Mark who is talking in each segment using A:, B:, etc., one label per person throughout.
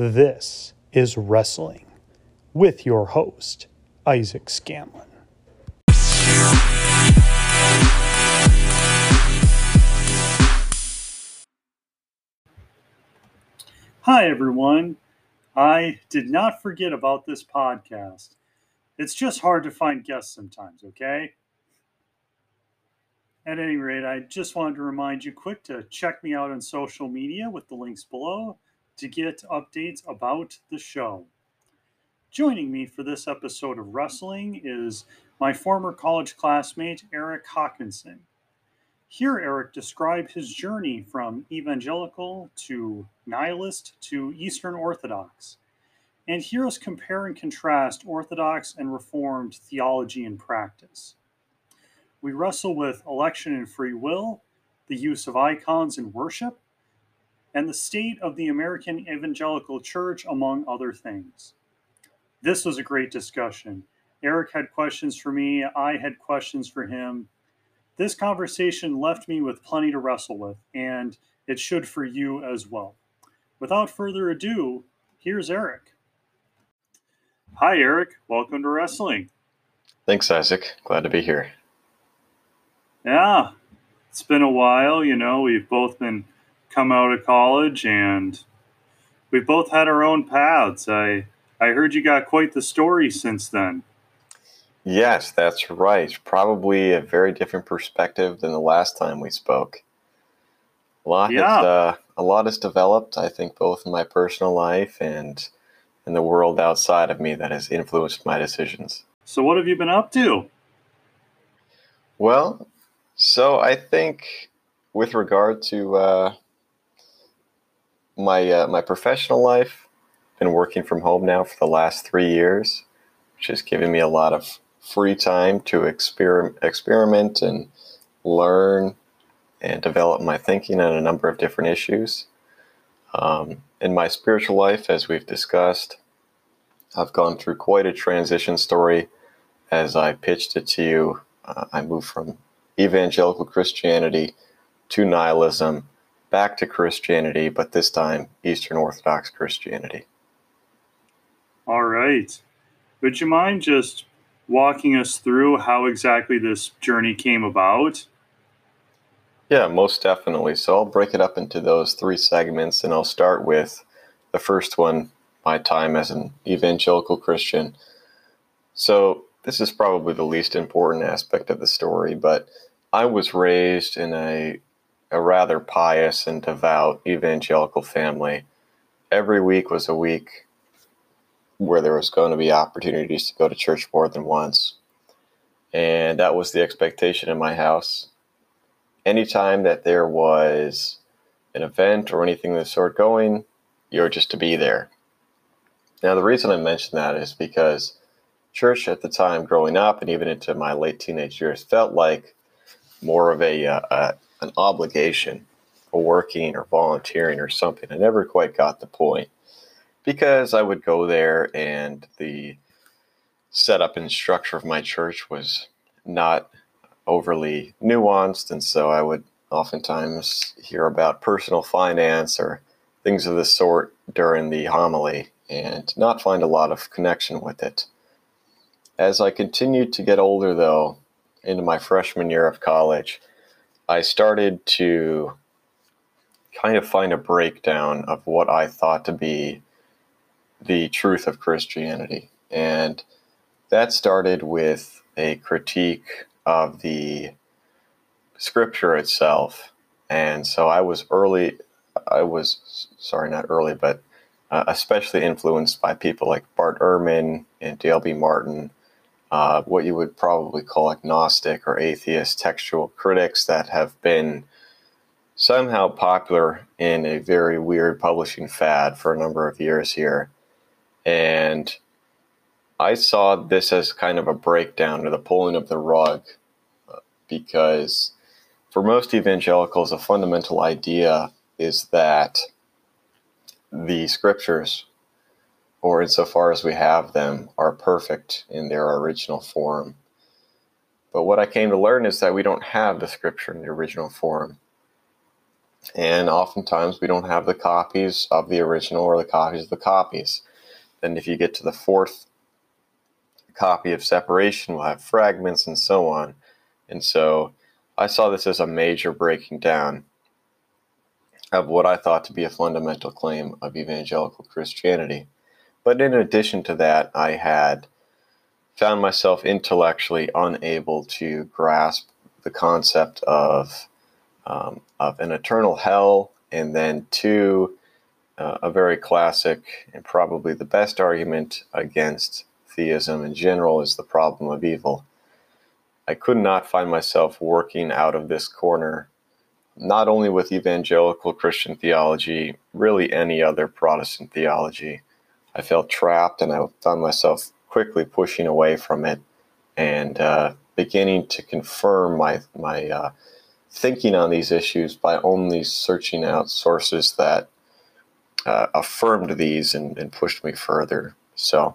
A: This is Wrestling with your host, Isaac Scanlon. Hi, everyone. I did not forget about this podcast. It's just hard to find guests sometimes, okay? At any rate, I just wanted to remind you quick to check me out on social media with the links below to get updates about the show. Joining me for this episode of Wrestling is my former college classmate, Eric Hawkinson. Here, Eric described his journey from evangelical to nihilist to Eastern Orthodox. And hear us compare and contrast Orthodox and Reformed theology and practice. We wrestle with election and free will, the use of icons in worship, and the state of the American Evangelical Church, among other things. This was a great discussion. Eric had questions for me, I had questions for him. This conversation left me with plenty to wrestle with, and it should for you as well. Without further ado, here's Eric. Hi, Eric. Welcome to wrestling.
B: Thanks, Isaac. Glad to be here.
A: Yeah, it's been a while. You know, we've both been come out of college and we've both had our own paths. I I heard you got quite the story since then.
B: Yes, that's right. Probably a very different perspective than the last time we spoke. A lot yeah. has uh, a lot has developed. I think both in my personal life and in the world outside of me that has influenced my decisions.
A: So, what have you been up to?
B: Well, so I think with regard to uh, my uh, my professional life, been working from home now for the last three years, which has given me a lot of free time to exper- experiment and learn and develop my thinking on a number of different issues. Um, in my spiritual life, as we've discussed, I've gone through quite a transition story. As I pitched it to you, uh, I moved from evangelical Christianity to nihilism, back to Christianity, but this time Eastern Orthodox Christianity.
A: All right. Would you mind just walking us through how exactly this journey came about?
B: Yeah, most definitely. So I'll break it up into those three segments, and I'll start with the first one my time as an evangelical Christian. So, this is probably the least important aspect of the story, but I was raised in a, a rather pious and devout evangelical family. Every week was a week where there was going to be opportunities to go to church more than once. And that was the expectation in my house anytime that there was an event or anything of the sort going, you're just to be there. Now, the reason I mention that is because church at the time growing up and even into my late teenage years felt like more of a, uh, uh, an obligation or working or volunteering or something. I never quite got the point because I would go there and the setup and structure of my church was not overly nuanced, and so I would oftentimes hear about personal finance or things of the sort during the homily and not find a lot of connection with it. As I continued to get older, though, into my freshman year of college, I started to kind of find a breakdown of what I thought to be the truth of Christianity. And that started with a critique of the scripture itself. And so I was early, I was, sorry, not early, but uh, especially influenced by people like Bart Ehrman and Dale B. Martin, uh, what you would probably call agnostic or atheist textual critics that have been somehow popular in a very weird publishing fad for a number of years here. And I saw this as kind of a breakdown or the pulling of the rug because for most evangelicals, a fundamental idea is that the scriptures, or insofar as we have them, are perfect in their original form. But what I came to learn is that we don't have the scripture in the original form. And oftentimes we don't have the copies of the original or the copies of the copies. Then, if you get to the fourth copy of separation, we'll have fragments and so on. And so I saw this as a major breaking down of what I thought to be a fundamental claim of evangelical Christianity. But in addition to that, I had found myself intellectually unable to grasp the concept of um, of an eternal hell, and then two, uh, a very classic and probably the best argument against theism in general is the problem of evil. I could not find myself working out of this corner, not only with evangelical Christian theology, really any other Protestant theology. I felt trapped and I found myself quickly pushing away from it and uh, beginning to confirm my, my uh, thinking on these issues by only searching out sources that uh, affirmed these and, and, pushed me further. So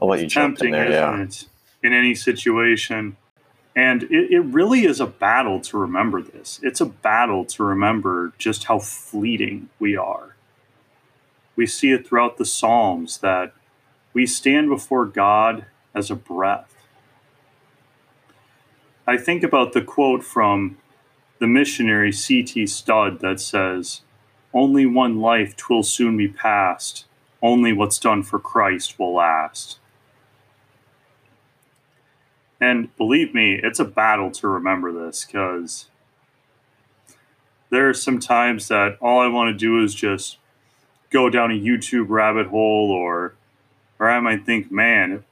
B: I'll let you jump in there. Yeah.
A: In any situation. And it, it really is a battle to remember this. It's a battle to remember just how fleeting we are. We see it throughout the Psalms that we stand before God as a breath. I think about the quote from the missionary C.T. Studd that says, Only one life twill soon be past, only what's done for Christ will last. And believe me, it's a battle to remember this because there are some times that all I want to do is just go down a YouTube rabbit hole or or I might think, man,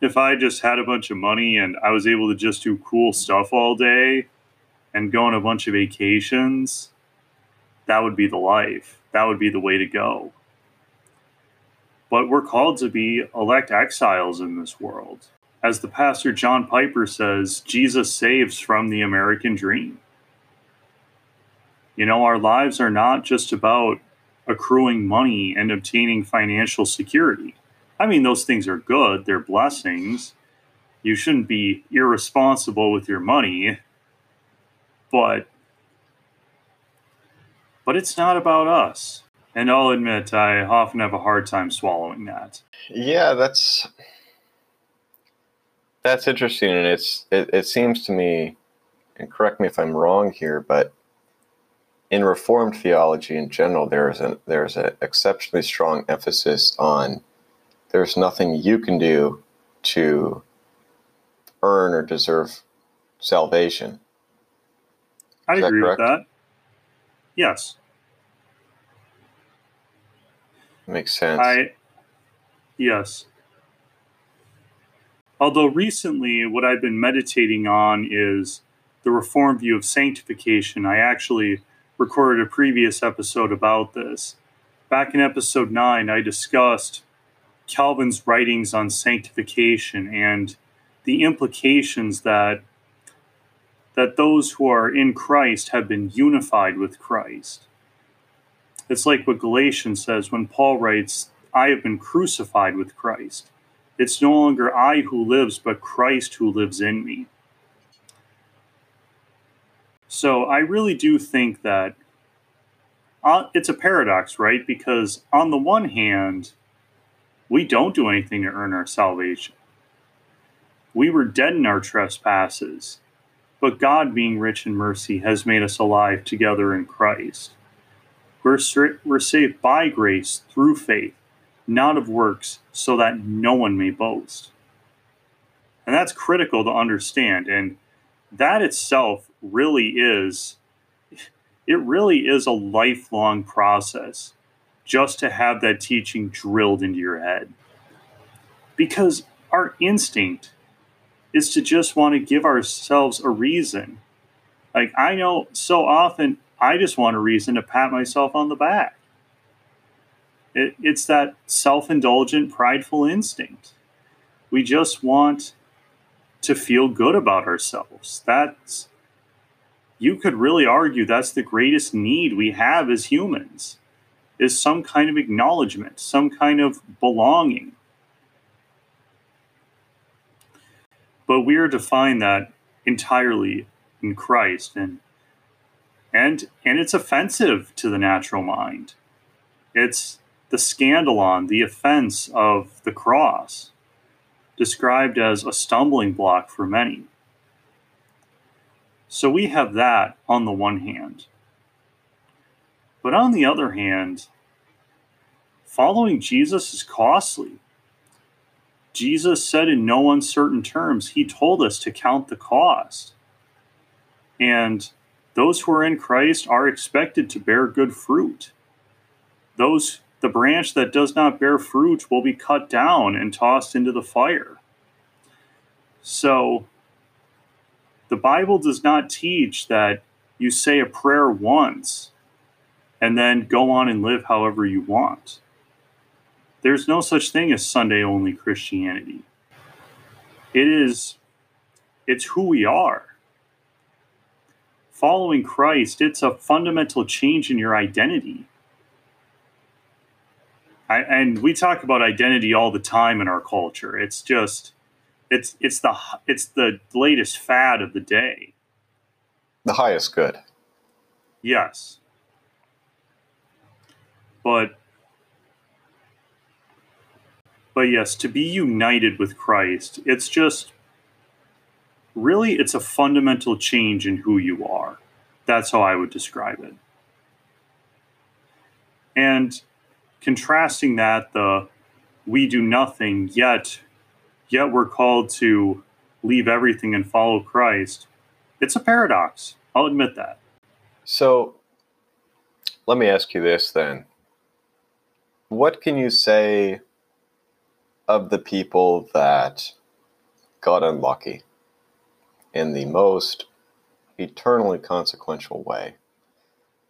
A: if I just had a bunch of money and I was able to just do cool stuff all day and go on a bunch of vacations, that would be the life. That would be the way to go. But we're called to be elect exiles in this world. As the pastor John Piper says, Jesus saves from the American dream. You know, our lives are not just about accruing money and obtaining financial security. I mean, those things are good, they're blessings. You shouldn't be irresponsible with your money but but it's not about us. And I'll admit I often have a hard time swallowing that.
B: Yeah, that's that's interesting and it's it, it seems to me and correct me if I'm wrong here, but in Reformed theology in general, there's an there's an exceptionally strong emphasis on there's nothing you can do to earn or deserve salvation.
A: I agree with that. Yes.
B: Makes sense.
A: I yes. Although recently what I've been meditating on is the reform view of sanctification. I actually recorded a previous episode about this. Back in episode 9, I discussed Calvin's writings on sanctification and the implications that that those who are in Christ have been unified with Christ. It's like what Galatians says when Paul writes, I have been crucified with Christ. It's no longer I who lives, but Christ who lives in me. So I really do think that uh, it's a paradox, right? Because on the one hand, we don't do anything to earn our salvation. We were dead in our trespasses but God, being rich in mercy, has made us alive together in Christ. We're, we're saved by grace through faith, not of works, so that no one may boast. And that's critical to understand. And that itself really is, it really is a lifelong process just to have that teaching drilled into your head. Because our instinct is to just want to give ourselves a reason. Like, I know so often I just want a reason to pat myself on the back. It, it's that self indulgent, prideful instinct. We just want to feel good about ourselves. That's, you could really argue that's the greatest need we have as humans is some kind of acknowledgement, some kind of belonging. But we are to find that entirely in Christ. And and and it's offensive to the natural mind. It's the scandalon, the offense of the cross, described as a stumbling block for many. So we have that on the one hand. But on the other hand, following Jesus is costly. Jesus said in no uncertain terms, He told us to count the cost. And those who are in Christ are expected to bear good fruit. Those the branch that does not bear fruit will be cut down and tossed into the fire. So the Bible does not teach that you say a prayer once and then go on and live however you want. There's no such thing as Sunday only Christianity. It is it's who we are. Following Christ, it's a fundamental change in your identity. I, and we talk about identity all the time in our culture. It's just it's it's the it's the latest fad of the day.
B: The highest good.
A: Yes. But but yes, to be united with Christ, it's just really it's a fundamental change in who you are. That's how I would describe it. And contrasting that the we do nothing yet yet we're called to leave everything and follow Christ. It's a paradox. I'll admit that.
B: So let me ask you this then. What can you say of the people that got unlucky in the most eternally consequential way?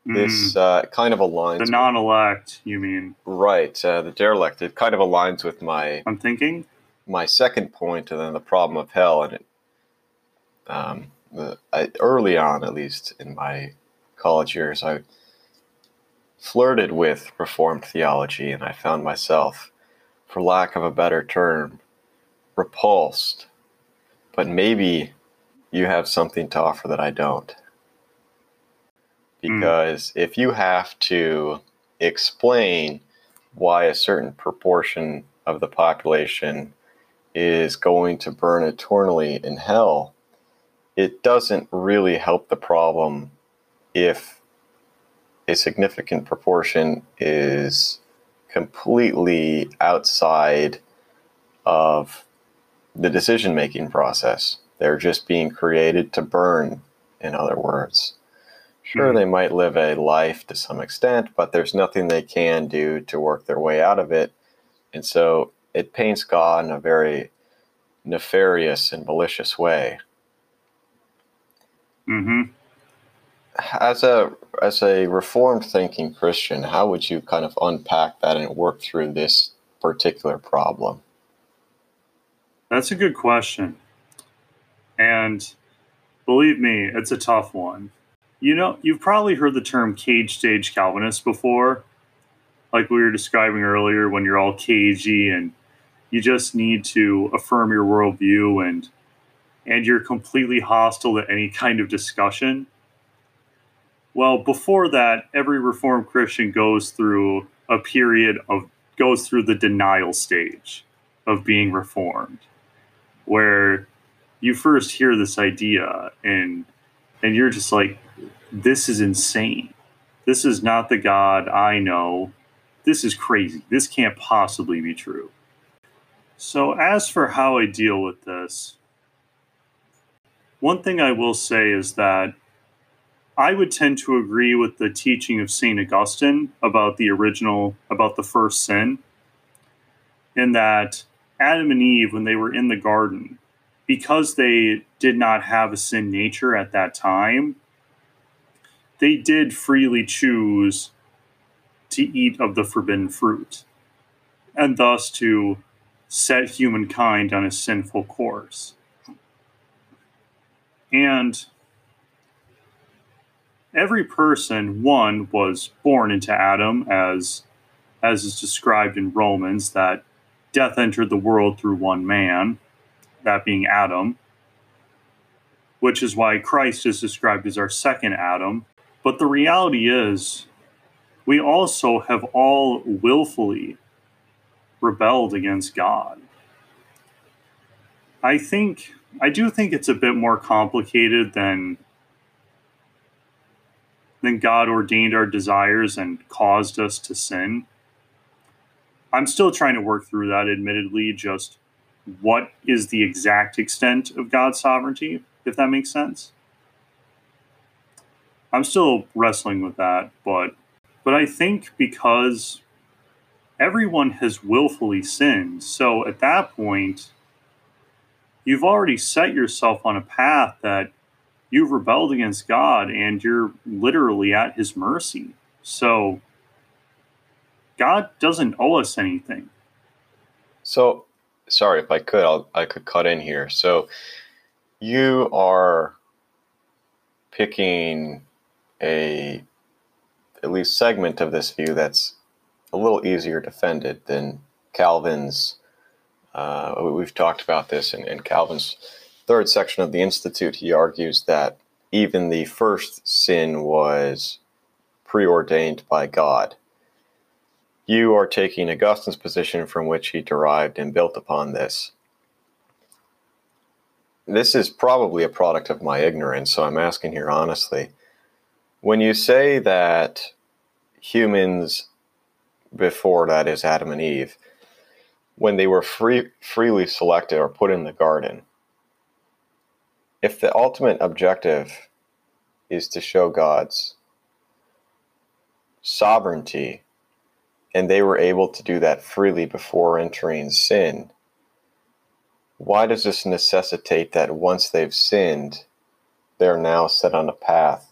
B: This
A: Mm,
B: uh, kind of aligns.
A: the non-elect, you mean?
B: right, uh, the derelict. It kind of aligns with my
A: I'm thinking.
B: My second point, and then the problem of hell. And it, um, the, I, early on, at least in my college years, I flirted with Reformed theology, and I found myself, for lack of a better term, repulsed. But maybe you have something to offer that I don't. Because if you have to explain why a certain proportion of the population is going to burn eternally in hell, it doesn't really help the problem if a significant proportion is completely outside of the decision making process. They're just being created to burn, in other words. Sure,
A: Mhm.
B: they might live a life to some extent, but there's nothing they can do to work their way out of it. And so it paints God in a very nefarious and malicious way.
A: hmm
B: As a as a reformed thinking Christian, how would you kind of unpack that and work through this particular problem?
A: That's a good question. And believe me, it's a tough one. You know, you've probably heard the term cage stage Calvinist before, like we were describing earlier, when you're all cagey and you just need to affirm your worldview and and you're completely hostile to any kind of discussion. Well, before that, every Reformed Christian goes through a period of goes through the denial stage of being reformed, where you first hear this idea and and you're just like, this is insane. This is not the God I know. This is crazy. This can't possibly be true. So, as for how I deal with this, one thing I will say is that I would tend to agree with the teaching of St. Augustine about the original, about the first sin, in that Adam and Eve, when they were in the garden, because they did not have a sin nature at that time, they did freely choose to eat of the forbidden fruit, and thus to set humankind on a sinful course. And every person, one, was born into Adam, as as is described in Romans, that death entered the world through one man, that being Adam, which is why Christ is described as our second Adam. But the reality is, we also have all willfully rebelled against God. I think, I do think it's a bit more complicated than than God ordained our desires and caused us to sin. I'm still trying to work through that, admittedly, just what is the exact extent of God's sovereignty, if that makes sense. I'm still wrestling with that, but but I think because everyone has willfully sinned, so at that point you've already set yourself on a path that you've rebelled against God and you're literally at his mercy. So God doesn't owe us anything.
B: So sorry if I could, I'll, I could cut in here. So you are picking a at least segment of this view that's a little easier defended than Calvin's. Uh, we've talked about this in, in Calvin's third section of the Institute. He argues that even the first sin was preordained by God. You are taking Augustine's position from which he derived and built upon this. This is probably a product of my ignorance, so I'm asking here honestly. When you say that humans before that is Adam and Eve, when they were free, freely selected or put in the garden, if the ultimate objective is to show God's sovereignty, and they were able to do that freely before entering sin, why does this necessitate that once they've sinned, they're now set on a path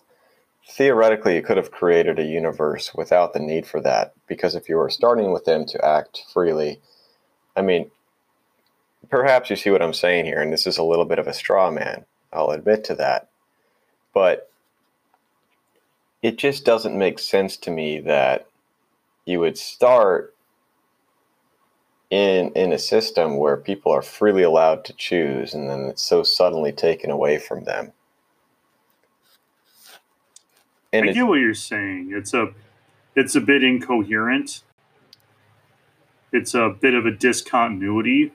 B: theoretically, it could have created a universe without the need for that. Because if you were starting with them to act freely, I mean, perhaps you see what I'm saying here, and this is a little bit of a straw man. I'll admit to that. But it just doesn't make sense to me that you would start in in a system where people are freely allowed to choose and then it's so suddenly taken away from them
A: and I get what you're saying. It's a it's a bit incoherent. It's a bit of a discontinuity.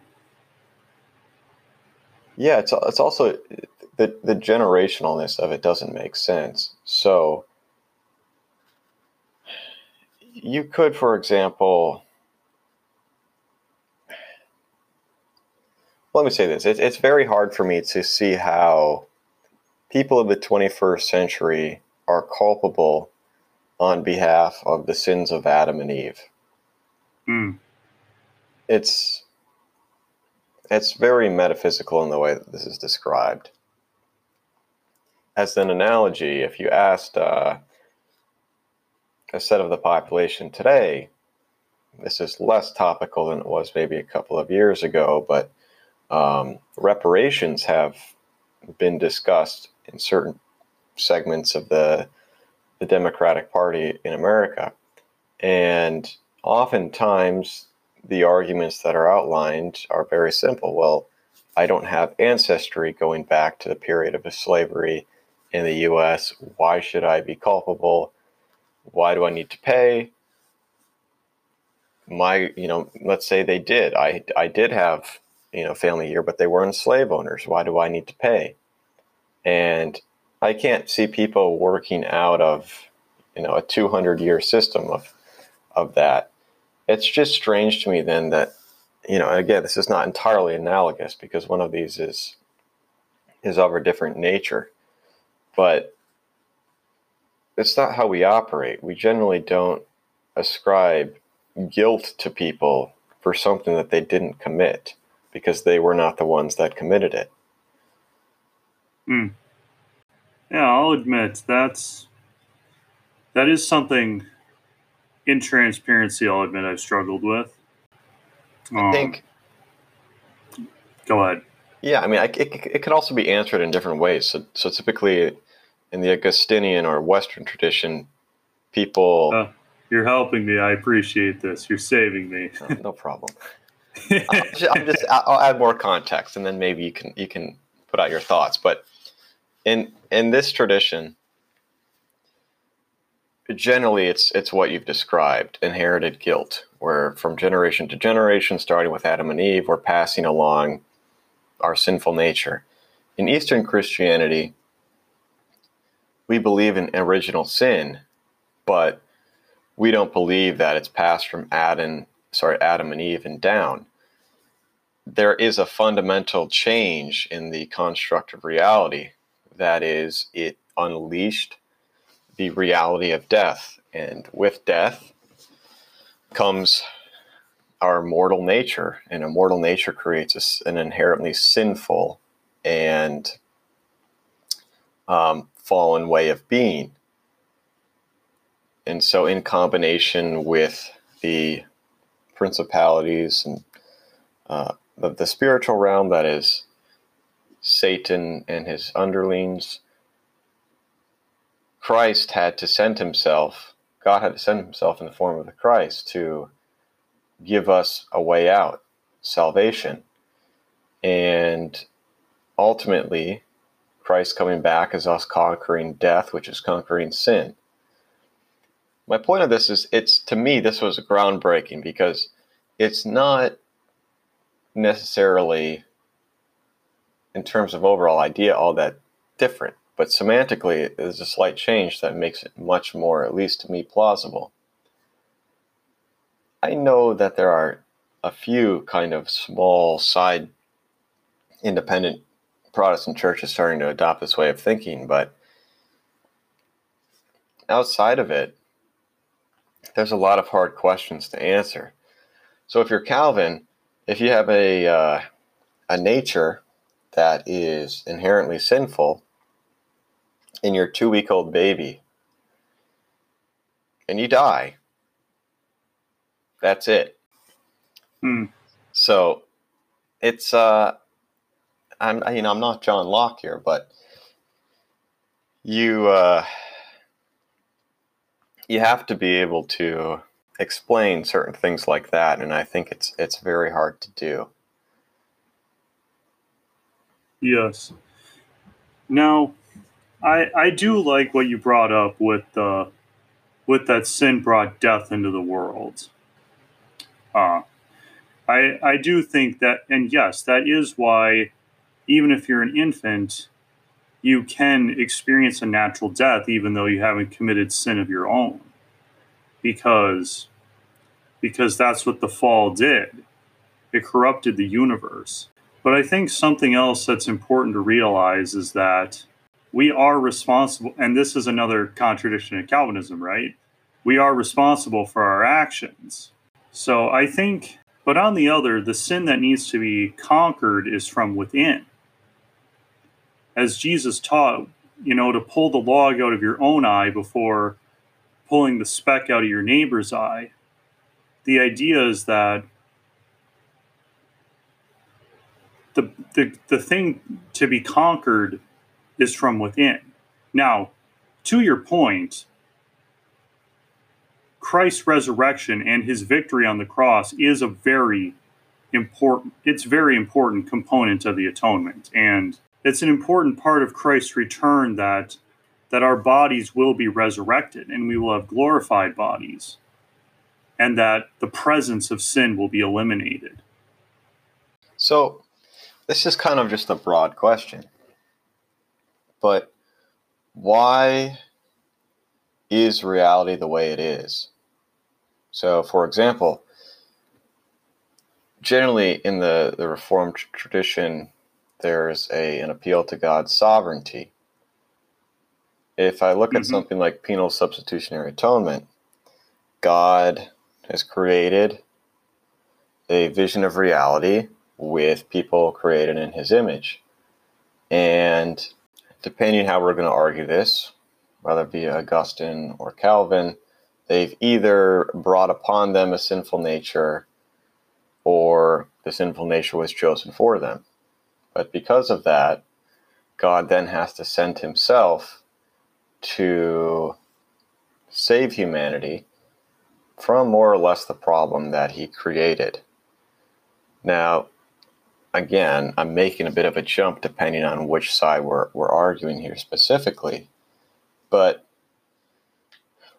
B: Yeah, it's it's also the the generationalness of it doesn't make sense. So you could, for example, let me say this: it's it's very hard for me to see how people of the 21st century are culpable on behalf of the sins of Adam and Eve.
A: Mm.
B: It's it's very metaphysical in the way that this is described. As an analogy, if you asked uh, a set of the population today, this is less topical than it was maybe a couple of years ago, but um, reparations have been discussed in certain segments of the the Democratic Party in America. And oftentimes the arguments that are outlined are very simple. Well, I don't have ancestry going back to the period of slavery in the US. Why should I be culpable? Why do I need to pay? My, you know, let's say they did. I I did have, you know, family here, but they weren't slave owners. Why do I need to pay? And I can't see people working out of you know a 200 year system of of that. It's just strange to me then that you know again this is not entirely analogous because one of these is is of a different nature, but it's not how we operate. We generally don't ascribe guilt to people for something that they didn't commit because they were not the ones that committed it.
A: Hmm. Yeah, I'll admit that's that is something in transparency. I'll admit I've struggled with.
B: Um, I think.
A: Go ahead.
B: Yeah, I mean, I, it, it could also be answered in different ways. So, so typically, in the Augustinian or Western tradition, people.
A: Uh, you're helping me. I appreciate this. You're saving me.
B: no, no problem. I'm just, I'm just. I'll add more context, and then maybe you can you can put out your thoughts. But in in this tradition, generally it's it's what you've described inherited guilt where from generation to generation starting with adam and eve we're passing along our sinful nature. In eastern christianity we believe in original sin but we don't believe that it's passed from adam sorry adam and eve and down. There is a fundamental change in the construct of reality that is it unleashed the reality of death. And with death comes our mortal nature, and a mortal nature creates an inherently sinful and um, fallen way of being. And so, in combination with the principalities and uh, the, the spiritual realm, that is Satan and his underlings, Christ had to send himself, God had to send himself in the form of the Christ to give us a way out, salvation. And ultimately, Christ coming back is us conquering death, which is conquering sin. My point of this is it's to me this was groundbreaking because it's not necessarily in terms of overall idea all that different but semantically, there's a slight change that makes it much more, at least to me, plausible. I know that there are a few kind of small side independent Protestant churches starting to adopt this way of thinking, but outside of it, there's a lot of hard questions to answer. So if you're Calvin, if you have a uh, a nature that is inherently sinful, in your two week old baby and you die, that's it.
A: Hmm.
B: So it's uh I'm you know I'm not John Locke here, but you uh you have to be able to explain certain things like that and I think it's it's very hard to do.
A: Yes. Now, I I do like what you brought up with the with that sin brought death into the world. Uh, I I do think that, and yes, that is why even if you're an infant, you can experience a natural death even though you haven't committed sin of your own, because because that's what the fall did. It corrupted the universe. But I think something else that's important to realize is that we are responsible, and this is another contradiction in Calvinism, right? We are responsible for our actions. So I think, but on the other, the sin that needs to be conquered is from within. As Jesus taught, you know, to pull the log out of your own eye before pulling the speck out of your neighbor's eye. The idea is that the, the, thing to be conquered is from within. Now, to your point, Christ's resurrection and his victory on the cross is a very important it's very important component of the atonement and it's an important part of Christ's return that that our bodies will be resurrected and we will have glorified bodies and that the presence of sin will be eliminated.
B: So, this is kind of just a broad question. But why is reality the way it is? So, for example, generally in the, the Reformed tradition, there's a, an appeal to God's sovereignty. If I look mm-hmm. at something like penal substitutionary atonement, God has created a vision of reality with people created in his image. And depending how we're going to argue this, whether it be Augustine or Calvin, they've either brought upon them a sinful nature or the sinful nature was chosen for them. But because of that, God then has to send himself to save humanity from more or less the problem that he created. Now, again, I'm making a bit of a jump depending on which side we're, we're arguing here specifically. But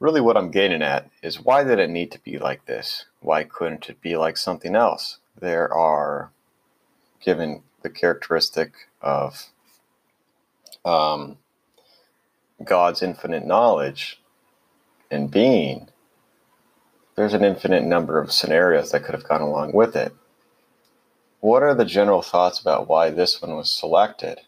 B: really what I'm getting at is why did it need to be like this? Why couldn't it be like something else? There are, given the characteristic of um, God's infinite knowledge and being, there's an infinite number of scenarios that could have gone along with it. What are the general thoughts about why this one was selected?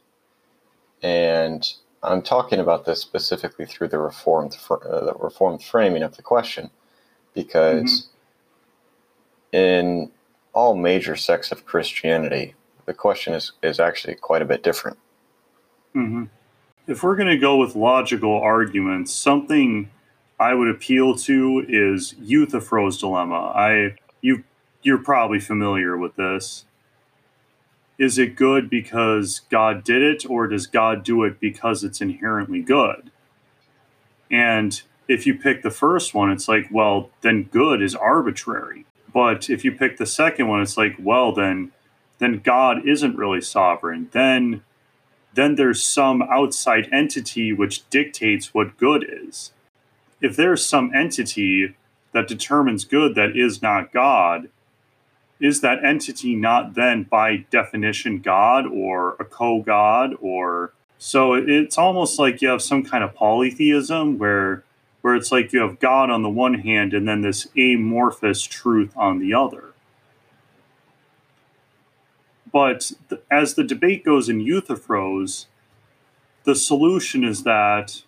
B: And I'm talking about this specifically through the reformed uh, the reformed framing of the question, because mm-hmm. in all major sects of Christianity, the question is is actually quite a bit different.
A: Mm-hmm. If we're going to go with logical arguments, something I would appeal to is Euthyphro's dilemma. I you you're probably familiar with this. Is it good because God did it, or does God do it because it's inherently good? And if you pick the first one, it's like, well, then good is arbitrary. But if you pick the second one, it's like, well, then then God isn't really sovereign. Then then there's some outside entity which dictates what good is. If there's some entity that determines good that is not God, is that entity not then by definition God or a co God or so it's almost like you have some kind of polytheism where where it's like you have God on the one hand and then this amorphous truth on the other. But th- as the debate goes in Euthyphros, the solution is that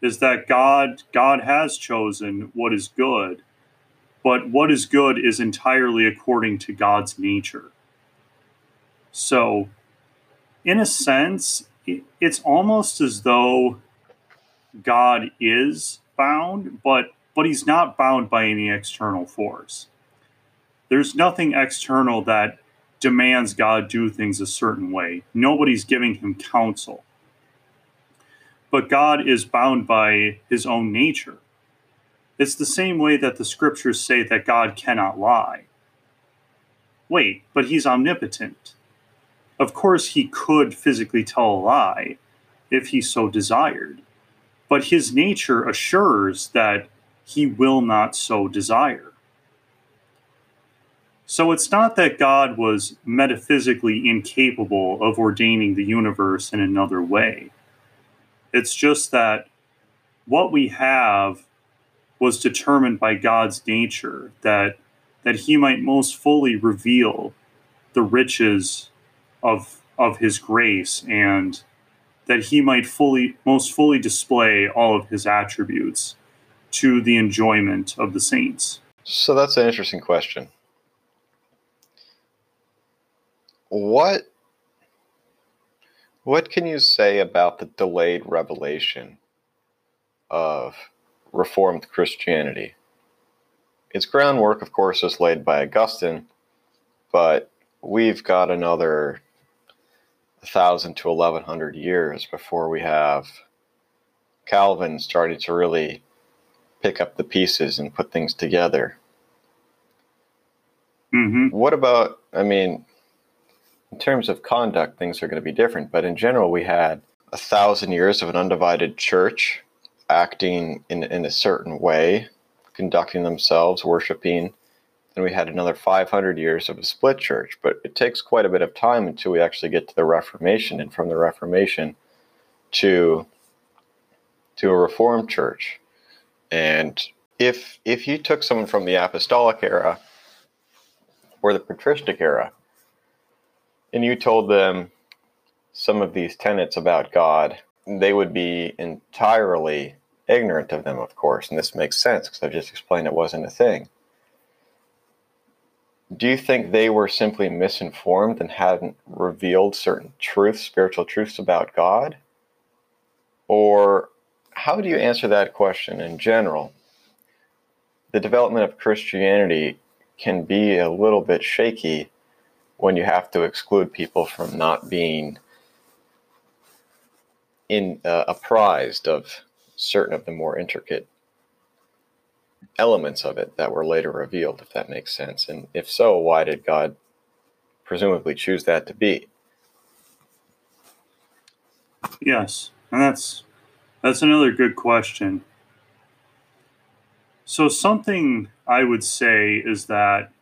A: is that God God has chosen what is good, but what is good is entirely according to God's nature. So, in a sense, it's almost as though God is bound, but but he's not bound by any external force. There's nothing external that demands God do things a certain way. Nobody's giving him counsel. But God is bound by his own nature. It's the same way that the scriptures say that God cannot lie. Wait, but he's omnipotent. Of course, he could physically tell a lie if he so desired, but his nature assures that he will not so desire. So it's not that God was metaphysically incapable of ordaining the universe in another way. It's just that what we have was determined by God's nature, that that he might most fully reveal the riches of of his grace and that he might fully most fully display all of his attributes to the enjoyment of the saints.
B: So that's an interesting question what what can you say about the delayed revelation of Reformed Christianity? Its groundwork, of course, is laid by Augustine, but we've got another 1,000 to 1,100 years before we have Calvin starting to really pick up the pieces and put things together. Mm-hmm. What about, I mean, in terms of conduct, things are going to be different. But in general, we had a thousand years of an undivided church acting in, in a certain way, conducting themselves, worshiping. Then we had another 500 years of a split church. But it takes quite a bit of time until we actually get to the Reformation, and from the Reformation to to a Reformed church. And if if you took someone from the Apostolic era or the Patristic era and you told them some of these tenets about God, they would be entirely ignorant of them, of course. And this makes sense because I've just explained it wasn't a thing. Do you think they were simply misinformed and hadn't revealed certain truths, spiritual truths about God? Or how do you answer that question in general? The development of Christianity can be a little bit shaky when you have to exclude people from not being in uh, apprised of certain of the more intricate elements of it that were later revealed if that makes sense and if so why did god presumably choose that to be
A: yes and that's That's another good question. So, something I would say is that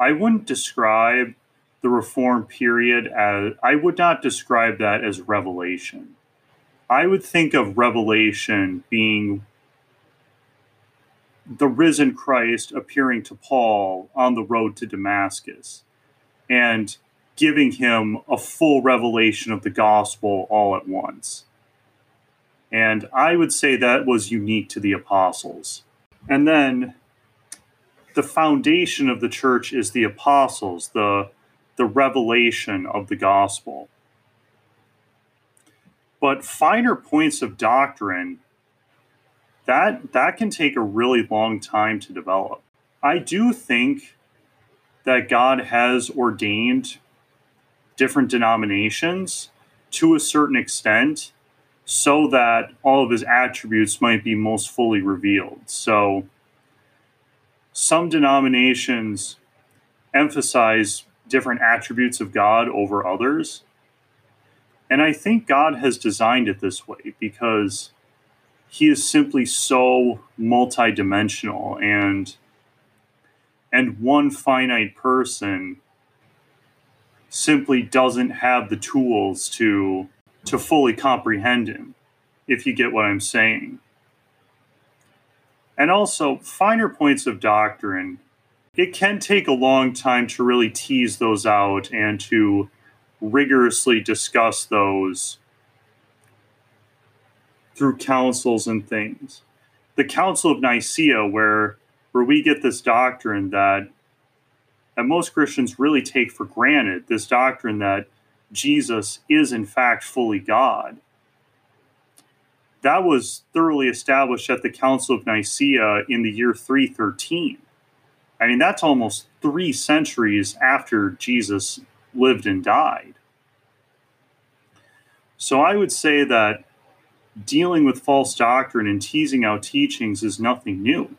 A: I wouldn't describe the reform period as, I would not describe that as revelation. I would think of revelation being the risen Christ appearing to Paul on the road to Damascus and giving him a full revelation of the gospel all at once. And I would say that was unique to the apostles. And then the foundation of the church is the apostles, the, the revelation of the gospel. But finer points of doctrine, that, that can take a really long time to develop. I do think that God has ordained different denominations to a certain extent so that all of his attributes might be most fully revealed. So some denominations emphasize different attributes of God over others. And I think God has designed it this way because he is simply so multidimensional and and one finite person simply doesn't have the tools to to fully comprehend him if you get what i'm saying. And also finer points of doctrine it can take a long time to really tease those out and to rigorously discuss those through councils and things the council of nicaea where where we get this doctrine that that most Christians really take for granted this doctrine that Jesus is in fact fully God. That was thoroughly established at the Council of Nicaea in the year 313. I mean, that's almost three centuries after Jesus lived and died. So I would say that dealing with false doctrine and teasing out teachings is nothing new.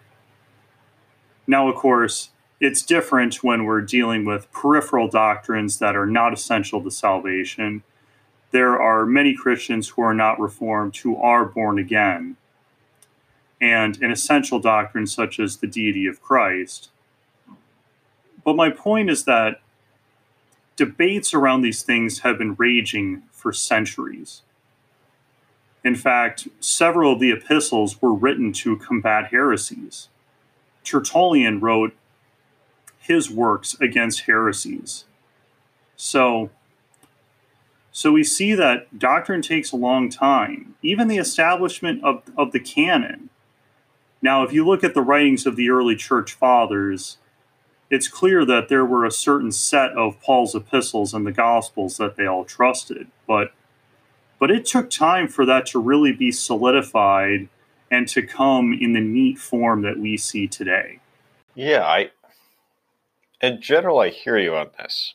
A: Now, of course, it's different when we're dealing with peripheral doctrines that are not essential to salvation. There are many Christians who are not reformed who are born again. And an essential doctrine such as the deity of Christ. But my point is that debates around these things have been raging for centuries. In fact, several of the epistles were written to combat heresies. Tertullian wrote his works against heresies. So, so we see that doctrine takes a long time, even the establishment of, of the canon. Now, if you look at the writings of the early church fathers, it's clear that there were a certain set of Paul's epistles and the gospels that they all trusted, but but it took time for that to really be solidified and to come in the neat form that we see today.
B: Yeah, I in general I hear you on this.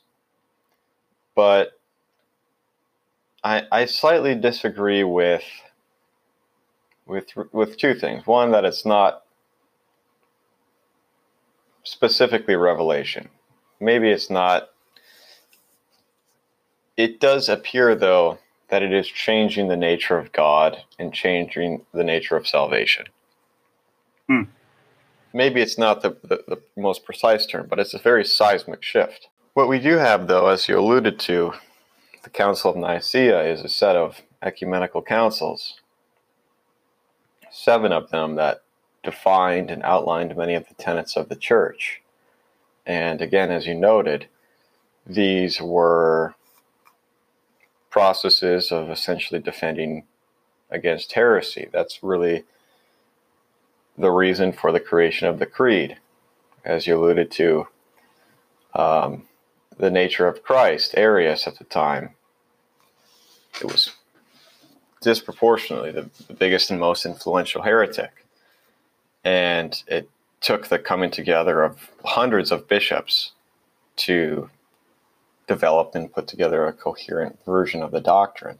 B: But I I slightly disagree with with with two things. One that it's not specifically revelation. Maybe it's not it does appear though that it is changing the nature of God and changing the nature of salvation. Hmm. Maybe it's not the, the, the, most precise term, but it's a very seismic shift. What we do have, though, as you alluded to, the Council of Nicaea is a set of ecumenical councils, seven of them that defined and outlined many of the tenets of the church. And again, as you noted, these were processes of essentially defending against heresy. That's really the reason for the creation of the creed, as you alluded to. Um, the nature of Christ, Arius at the time, it was disproportionately the, the biggest and most influential heretic. And it took the coming together of hundreds of bishops to develop and put together a coherent version of the doctrine.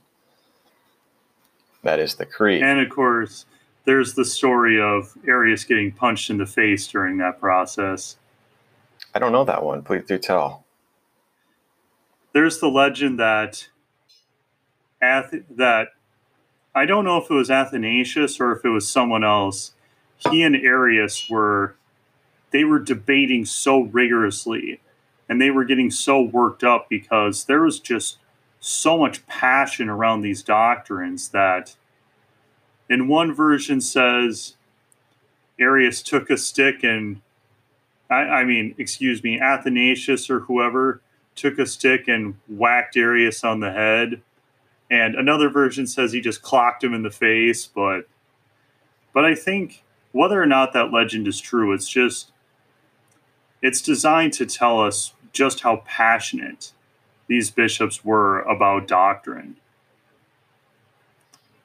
B: That is the creed.
A: And of course, there's the story of Arius getting punched in the face during that process.
B: I don't know that one. Please do tell.
A: There's the legend that Ath- that I don't know if it was Athanasius or if it was someone else. He and Arius were they were debating so rigorously and they were getting so worked up because there was just so much passion around these doctrines that in one version says Arius took a stick and I, I mean, excuse me, Athanasius or whoever took a stick and whacked Arius on the head. And another version says he just clocked him in the face, but but I think whether or not that legend is true, it's just it's designed to tell us just how passionate these bishops were about doctrine.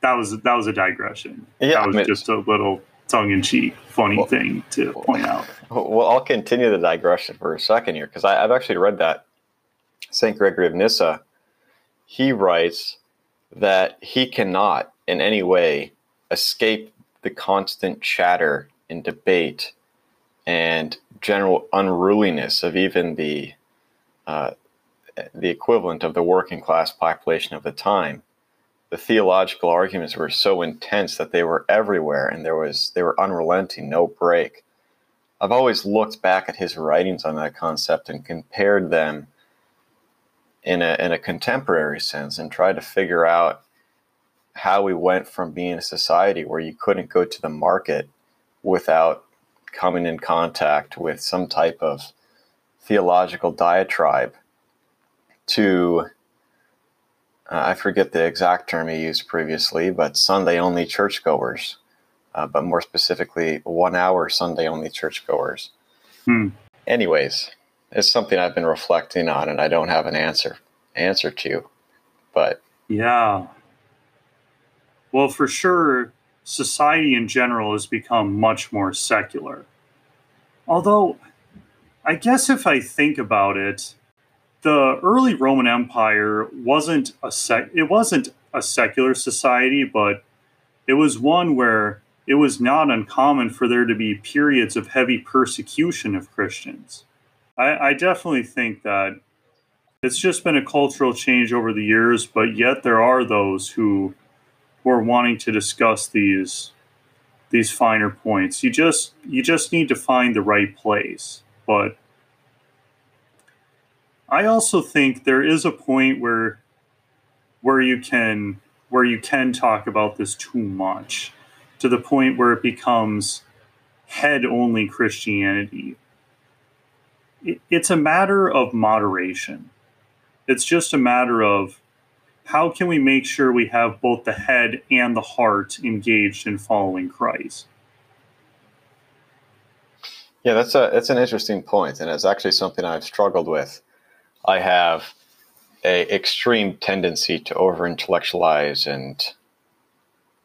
A: That was that was a digression.
B: Yeah,
A: that was
B: I mean,
A: just a little tongue-in-cheek, funny
B: Well-
A: thing to point out.
B: Well, I'll continue the digression for a second here because I've actually read that St. Gregory of Nyssa. He writes that he cannot in any way escape the constant chatter and debate and general unruliness of even the uh, the equivalent of the working class population of the time. The theological arguments were so intense that they were everywhere, and there was they were unrelenting, no break. I've always looked back at his writings on that concept and compared them in a in a contemporary sense and tried to figure out how we went from being a society where you couldn't go to the market without coming in contact with some type of theological diatribe to uh, I forget the exact term he used previously, but Sunday only churchgoers uh, but more specifically, one hour Sunday only churchgoers.
A: Hmm.
B: Anyways, it's something I've been reflecting on, and I don't have an answer answer to. But
A: Yeah. Well, for sure, society in general has become much more secular. Although, I guess if I think about it, the early Roman Empire wasn't a sec- it wasn't a secular society, but it was one where it was not uncommon for there to be periods of heavy persecution of Christians. I, I definitely think that it's just been a cultural change over the years, but yet there are those who are wanting to discuss these these finer points. You just you just need to find the right place. But I also think there is a point where where you can where you can talk about this too much to the point where it becomes head only Christianity. It, it's a matter of moderation. It's just a matter of how can we make sure we have both the head and the heart engaged in following Christ?
B: yeah, that's a that's an interesting point, and it's actually something I've struggled with. I have a extreme tendency to over intellectualize and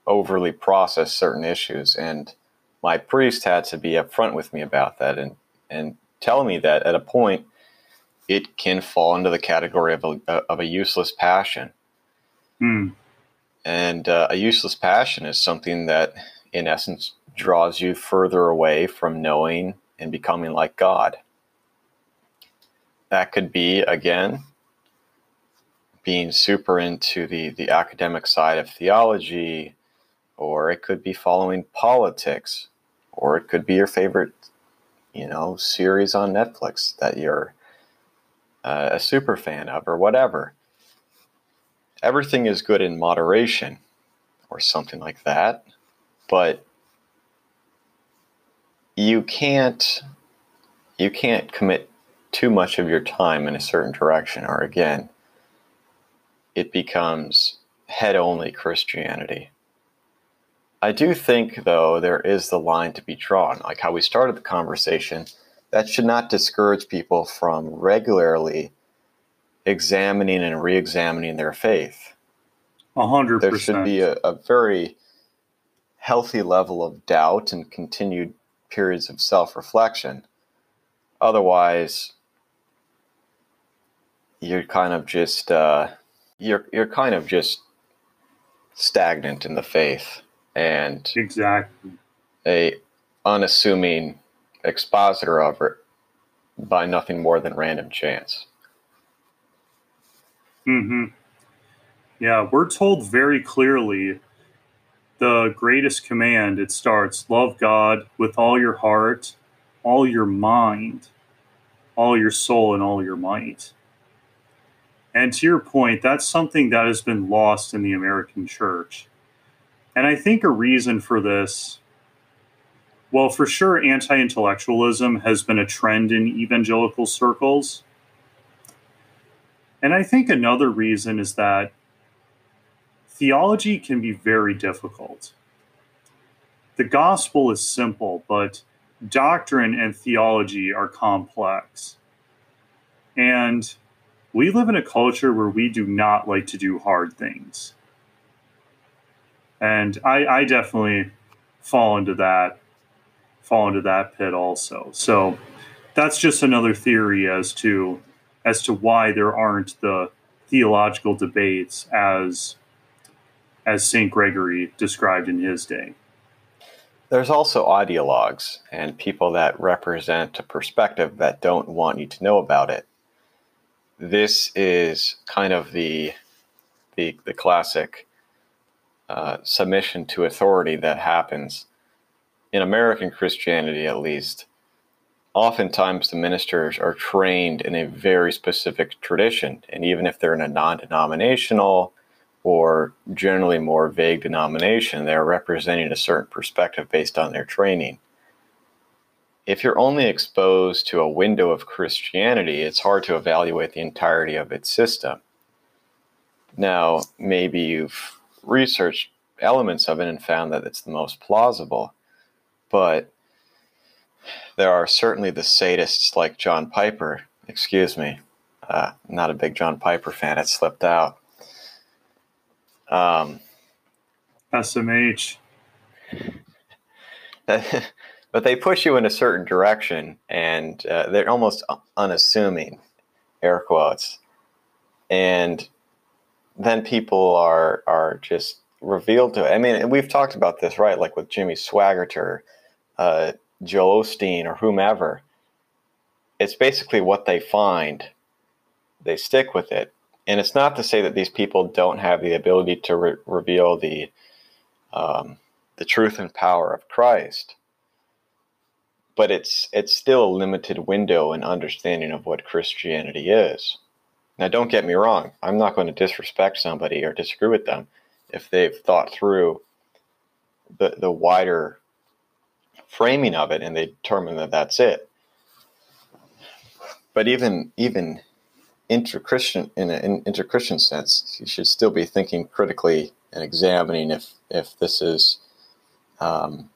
B: overly process certain issues, and my priest had to be upfront with me about that and and tell me that at a point it can fall into the category of a of a useless passion.
A: Hmm.
B: And uh, a useless passion is something that, in essence, draws you further away from knowing and becoming like God. That could be, again, being super into the, the academic side of theology, or it could be following politics, or it could be your favorite, you know, series on Netflix that you're uh, a super fan of, or whatever everything is good in moderation or something like that but you can't you can't commit too much of your time in a certain direction or again it becomes head only christianity. I do think though there is the line to be drawn. Like how we started the conversation that should not discourage people from regularly examining and re-examining their faith
A: A hundred percent.
B: there should be a, a very healthy level of doubt and continued periods of self-reflection otherwise you're kind of just uh, you're you're kind of just stagnant in the faith and
A: Exactly.
B: a unassuming expositor of it by nothing more than random chance
A: hmm Yeah, we're told very clearly the greatest command, it starts love God with all your heart, all your mind, all your soul, and all your might. And to your point, that's something that has been lost in the American church. And I think a reason for this, well, for sure, anti intellectualism has been a trend in evangelical circles. And I think another reason is that theology can be very difficult. The gospel is simple, but doctrine and theology are complex. And we live in a culture where we do not like to do hard things. And I, I definitely fall into that fall into that pit also. So that's just another theory as to as to why there aren't the theological debates as as St. Gregory described in his day.
B: There's also ideologues and people that represent a perspective that don't want you to know about it. This is kind of the the, the classic uh, submission to authority that happens in American Christianity, at least. Oftentimes, the ministers are trained in a very specific tradition, and even if they're in a non-denominational or generally more vague denomination, they're representing a certain perspective based on their training. If you're only exposed to a window of Christianity, it's hard to evaluate the entirety of its system. Now, maybe you've researched elements of it and found that it's the most plausible, but there are certainly the sadists like John Piper. Excuse me, uh, not a big John Piper fan. It slipped out um,
A: SMH.
B: but they push you in a certain direction, and uh, they're almost unassuming, air quotes, and then people are are just revealed to. I mean, we've talked about this, right? Like with Jimmy Swaggart, uh, Joel Osteen, or whomever. It's basically what they find. They stick with it, and it's not to say that these people don't have the ability to re- reveal the um, the truth and power of Christ, but it's it's still a limited window and understanding of what Christianity is. Now, don't get me wrong; I'm not going to disrespect somebody or disagree with them if they've thought through the the wider framing of it and they determine that that's it. But even even inter-Christian in an inter-Christian sense, you should still be thinking critically and examining if if this is, um,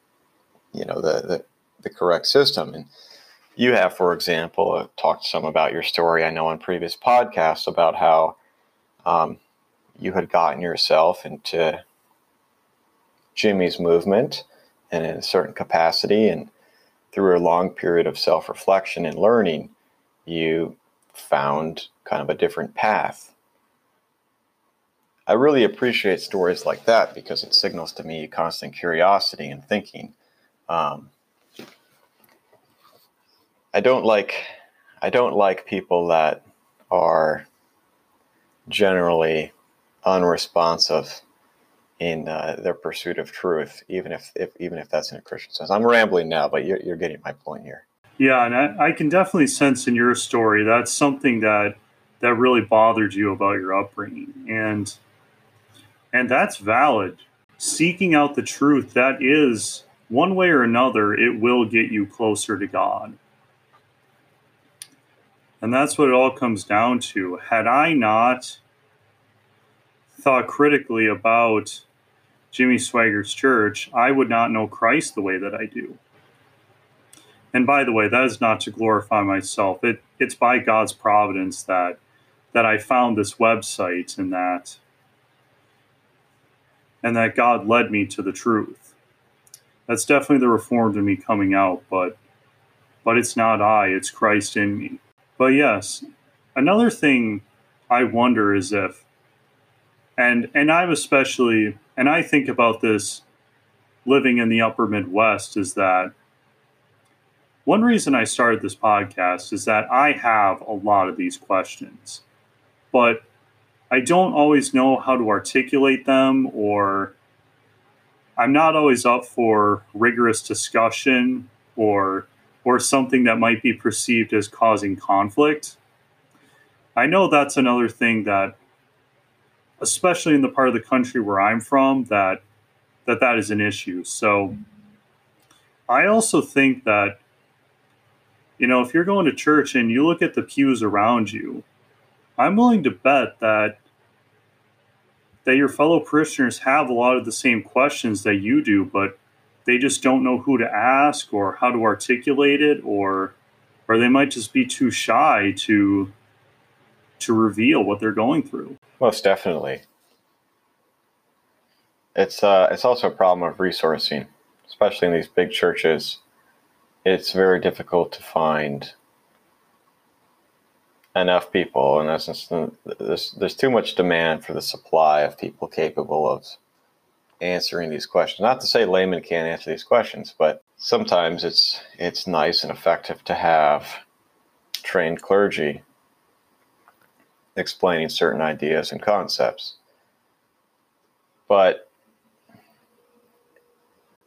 B: you know, the, the the correct system. And you have, for example, uh, talked some about your story. I know on previous podcasts about how um, you had gotten yourself into Jimmy's movement and in a certain capacity, and through a long period of self-reflection and learning, you found kind of a different path. I really appreciate stories like that because it signals to me constant curiosity and thinking. Um, I don't like I don't like people that are generally unresponsive in uh, their pursuit of truth, even if, if even if that's in a Christian sense. I'm rambling now, but you're, you're getting my point here.
A: Yeah, and I, I, can definitely sense in your story that's something that that really bothered you about your upbringing, and and that's valid. Seeking out the truth that is one way or another, it will get you closer to God. And that's what it all comes down to. Had I not thought critically about Jimmy Swaggart's church, I would not know Christ the way that I do. And by the way, that is not to glorify myself. It it's by God's providence that that I found this website and that and that God led me to the truth. That's definitely the reformed in me coming out, but but it's not I, it's Christ in me. But yes, another thing I wonder is if and and I'm especially and I think about this living in the upper Midwest is that one reason I started this podcast is that I have a lot of these questions, but I don't always know how to articulate them or I'm not always up for rigorous discussion or or something that might be perceived as causing conflict. I know that's another thing that especially in the part of the country where I'm from that that that is an issue. So I also think that you know, if you're going to church and you look at the pews around you, I'm willing to bet that that your fellow parishioners have a lot of the same questions that you do, but they just don't know who to ask or how to articulate it or or they might just be too shy to to reveal what they're going through.
B: Most definitely. It's uh it's also a problem of resourcing, especially in these big churches. It's very difficult to find enough people in essence there's, there's too much demand for the supply of people capable of answering these questions not to say laymen can't answer these questions but sometimes it's it's nice and effective to have trained clergy explaining certain ideas and concepts but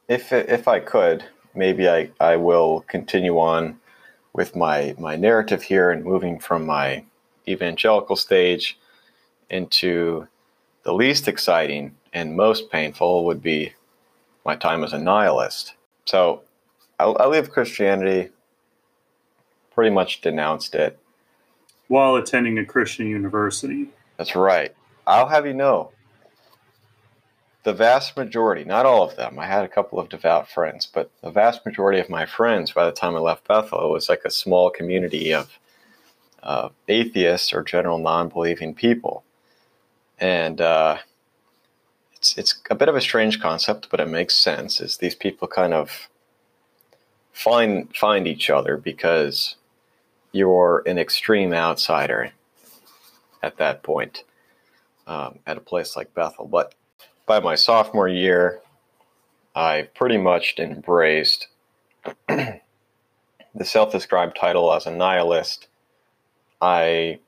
B: if if I could maybe I, I will continue on with my my narrative here and moving from my evangelical stage into the least exciting and most painful would be my time as a nihilist. So I, I leave Christianity, pretty much denounced it.
A: While attending a Christian university.
B: That's right. I'll have you know, the vast majority, not all of them, I had a couple of devout friends, but the vast majority of my friends by the time I left Bethel was like a small community of uh, atheists or general non believing people. And uh, it's, it's a bit of a strange concept, but it makes sense. Is these people kind of find find each other because you're an extreme outsider at that point um, at a place like Bethel. But by my sophomore year, I pretty much embraced the self described title as a nihilist. I,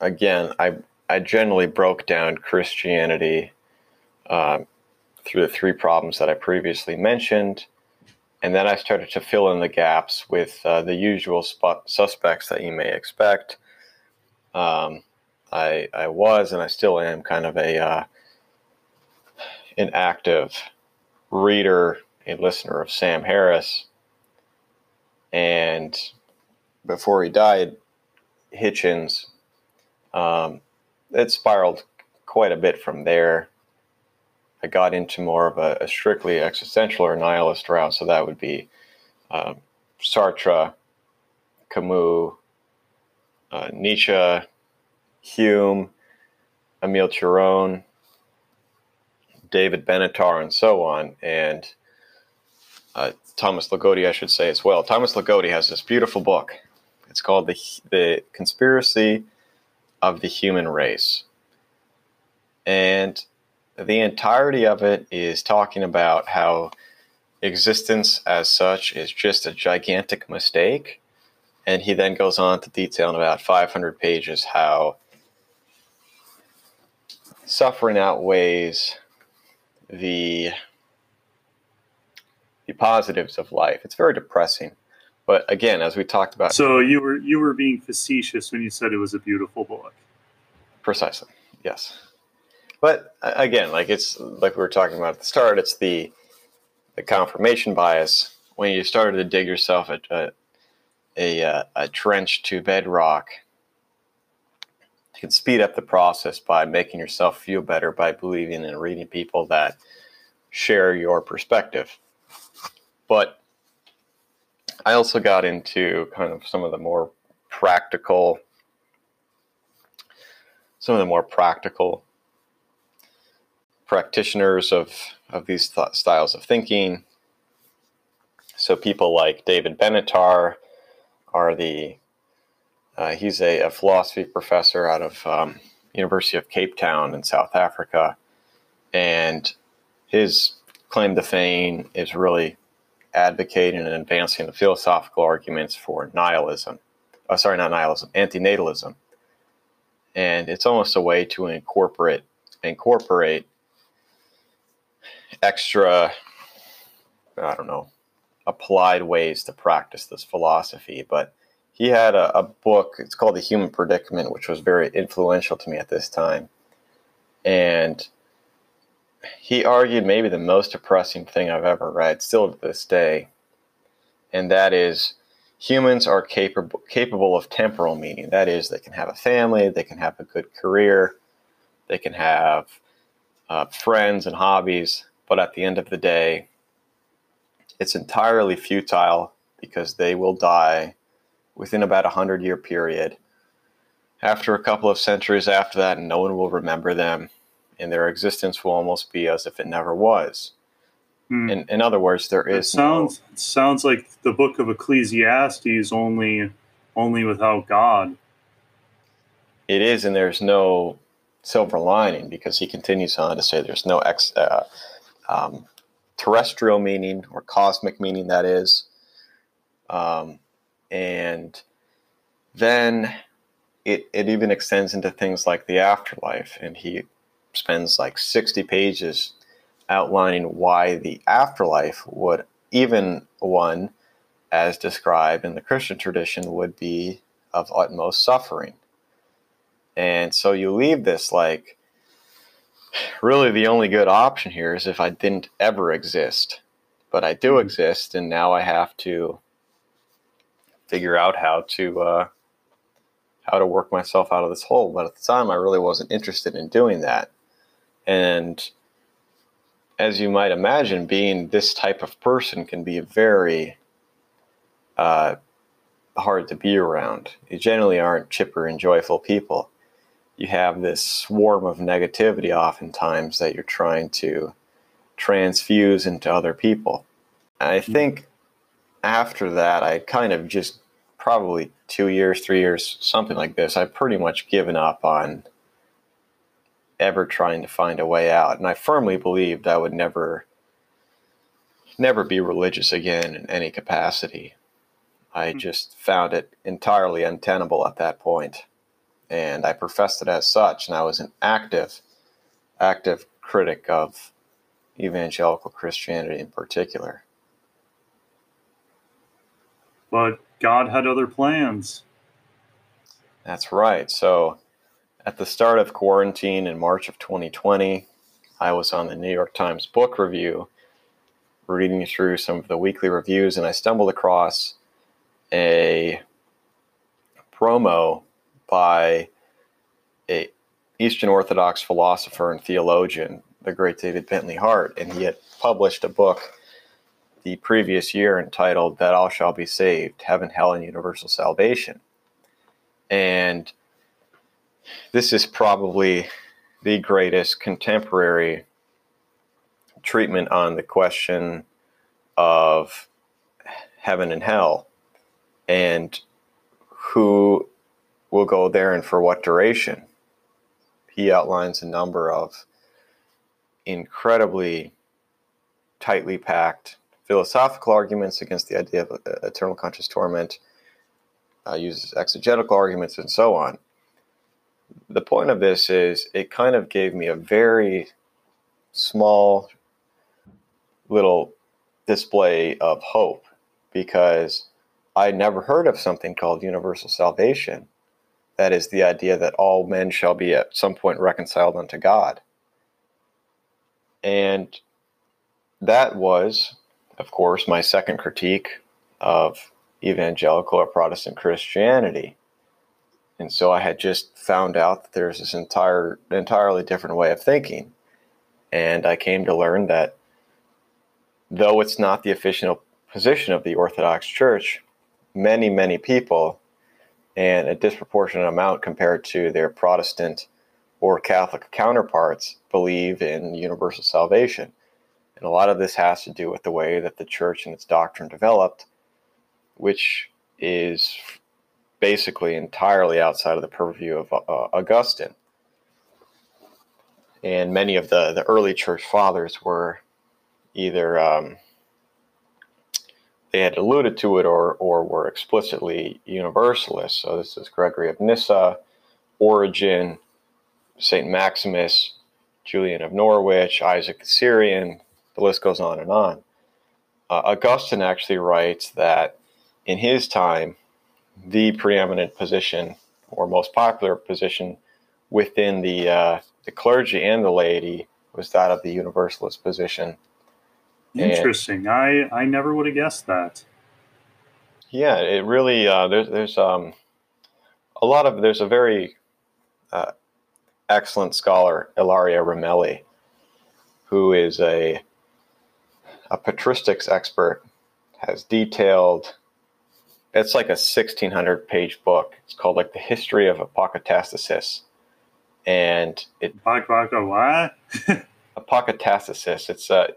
B: again, I, I generally broke down Christianity uh, through the three problems that I previously mentioned. And then I started to fill in the gaps with uh, the usual spot, suspects that you may expect. Um, I, I was and I still am kind of a uh, an active reader and listener of Sam Harris. And before he died, Hitchens, um, it spiraled quite a bit from there. I got into more of a, a strictly existential or nihilist route, so that would be uh, Sartre, Camus, uh, Nietzsche, Hume, Emile Cioran, David Benatar, and so on, and uh, Thomas Ligotti, I should say as well. Thomas Ligotti has this beautiful book. It's called the the Conspiracy of the Human Race, and the entirety of it is talking about how existence as such is just a gigantic mistake. And he then goes on to detail in about 500 pages how suffering outweighs the the positives of life. It's very depressing. But again, as we talked about,
A: so you were you were being facetious when you said it was a beautiful book.
B: Precisely, yes. But again, like it's like we were talking about at the start, it's the the confirmation bias when you started to dig yourself a a, a, uh, a trench to bedrock. You can speed up the process by making yourself feel better by believing and reading people that share your perspective. But I also got into kind of some of the more practical, some of the more practical practitioners of, of these th- styles of thinking. So people like David Benatar are the uh, he's a, a, philosophy professor out of um, University of Cape Town in South Africa, and his claim to fame is really advocating and advancing the philosophical arguments for nihilism. Oh, sorry, not nihilism, antinatalism, and it's almost a way to incorporate incorporate extra, I don't know, applied ways to practice this philosophy. But he had a, a book, it's called The Human Predicament, which was very influential to me at this time. And he argued maybe the most depressing thing I've ever read, still to this day, and that is humans are capable capable of temporal meaning. That is, they can have a family, they can have a good career, they can have uh, friends and hobbies, but at the end of the day, it's entirely futile because they will die within about a hundred year period. After a couple of centuries after that, no one will remember them, and their existence will almost be as if it never was. Hmm. In, in other words, there is
A: it sounds no, sounds like the book of Ecclesiastes only only without God.
B: It is, and there's no silver lining because he continues on to say there's no ex, uh, um, terrestrial meaning or cosmic meaning that is, um, and then it it even extends into things like the afterlife, and he spends like sixty pages outlining why the afterlife would, even one as described in the Christian tradition, would be of utmost suffering. And so you leave this like, really the only good option here is if I didn't ever exist. But I do mm-hmm. exist, and now I have to figure out how to uh, how to work myself out of this hole. But at the time, I really wasn't interested in doing that. And as you might imagine, being this type of person can be very uh, hard to be around. You generally aren't chipper and joyful people. You have this swarm of negativity oftentimes that you're trying to transfuse into other people. I mm-hmm. think after that, I kind of just probably two years, three years, something like this, I've pretty much given up on ever trying to find a way out. And I firmly believed I would never, never be religious again in any capacity. I mm-hmm. just found it entirely untenable at that point, and I professed it as such. And I was an active, active critic of evangelical Christianity in particular.
A: But God had other plans.
B: That's right. So at the start of quarantine in March of 2020, I was on the New York Times book review, reading through some of the weekly reviews, and I stumbled across a promo by a Eastern Orthodox philosopher and theologian, the great David Bentley Hart, and he had published a book the previous year entitled "That All Shall Be Saved: Heaven, Hell, and Universal Salvation." And this is probably the greatest contemporary treatment on the question of heaven and hell and who will go there and for what duration. He outlines a number of incredibly tightly packed philosophical arguments against the idea of eternal conscious torment, uh, uses exegetical arguments, and so on the point of this is it kind of gave me a very small little display of hope because I never heard of something called universal salvation. That is the idea that all men shall be at some point reconciled unto God. And that was, of course, my second critique of evangelical or Protestant Christianity and so I had just found out that there's this entire entirely different way of thinking. And I came to learn that though it's not the official position of the Orthodox Church, many, many people, and a disproportionate amount compared to their Protestant or Catholic counterparts, believe in universal salvation. And a lot of this has to do with the way that the church and its doctrine developed, which is basically entirely outside of the purview of uh, Augustine. And many of the, the early church fathers were either um, they had alluded to it or, or were explicitly universalists. So this is Gregory of Nyssa, Origen, St. Maximus, Julian of Norwich, Isaac the Syrian, the list goes on and on. Uh, Augustine actually writes that in his time, the preeminent position or most popular position within the uh, the clergy and the laity was that of the universalist position.
A: Interesting. And, I I never would have guessed that.
B: Yeah, it really uh, there's there's um a lot of there's a very uh, excellent scholar Ilaria Ramelli, who is a a patristics expert, has detailed. It's like a 1600 page book. It's called like the history of apocatastasis, and it. Apocatastasis. It's a.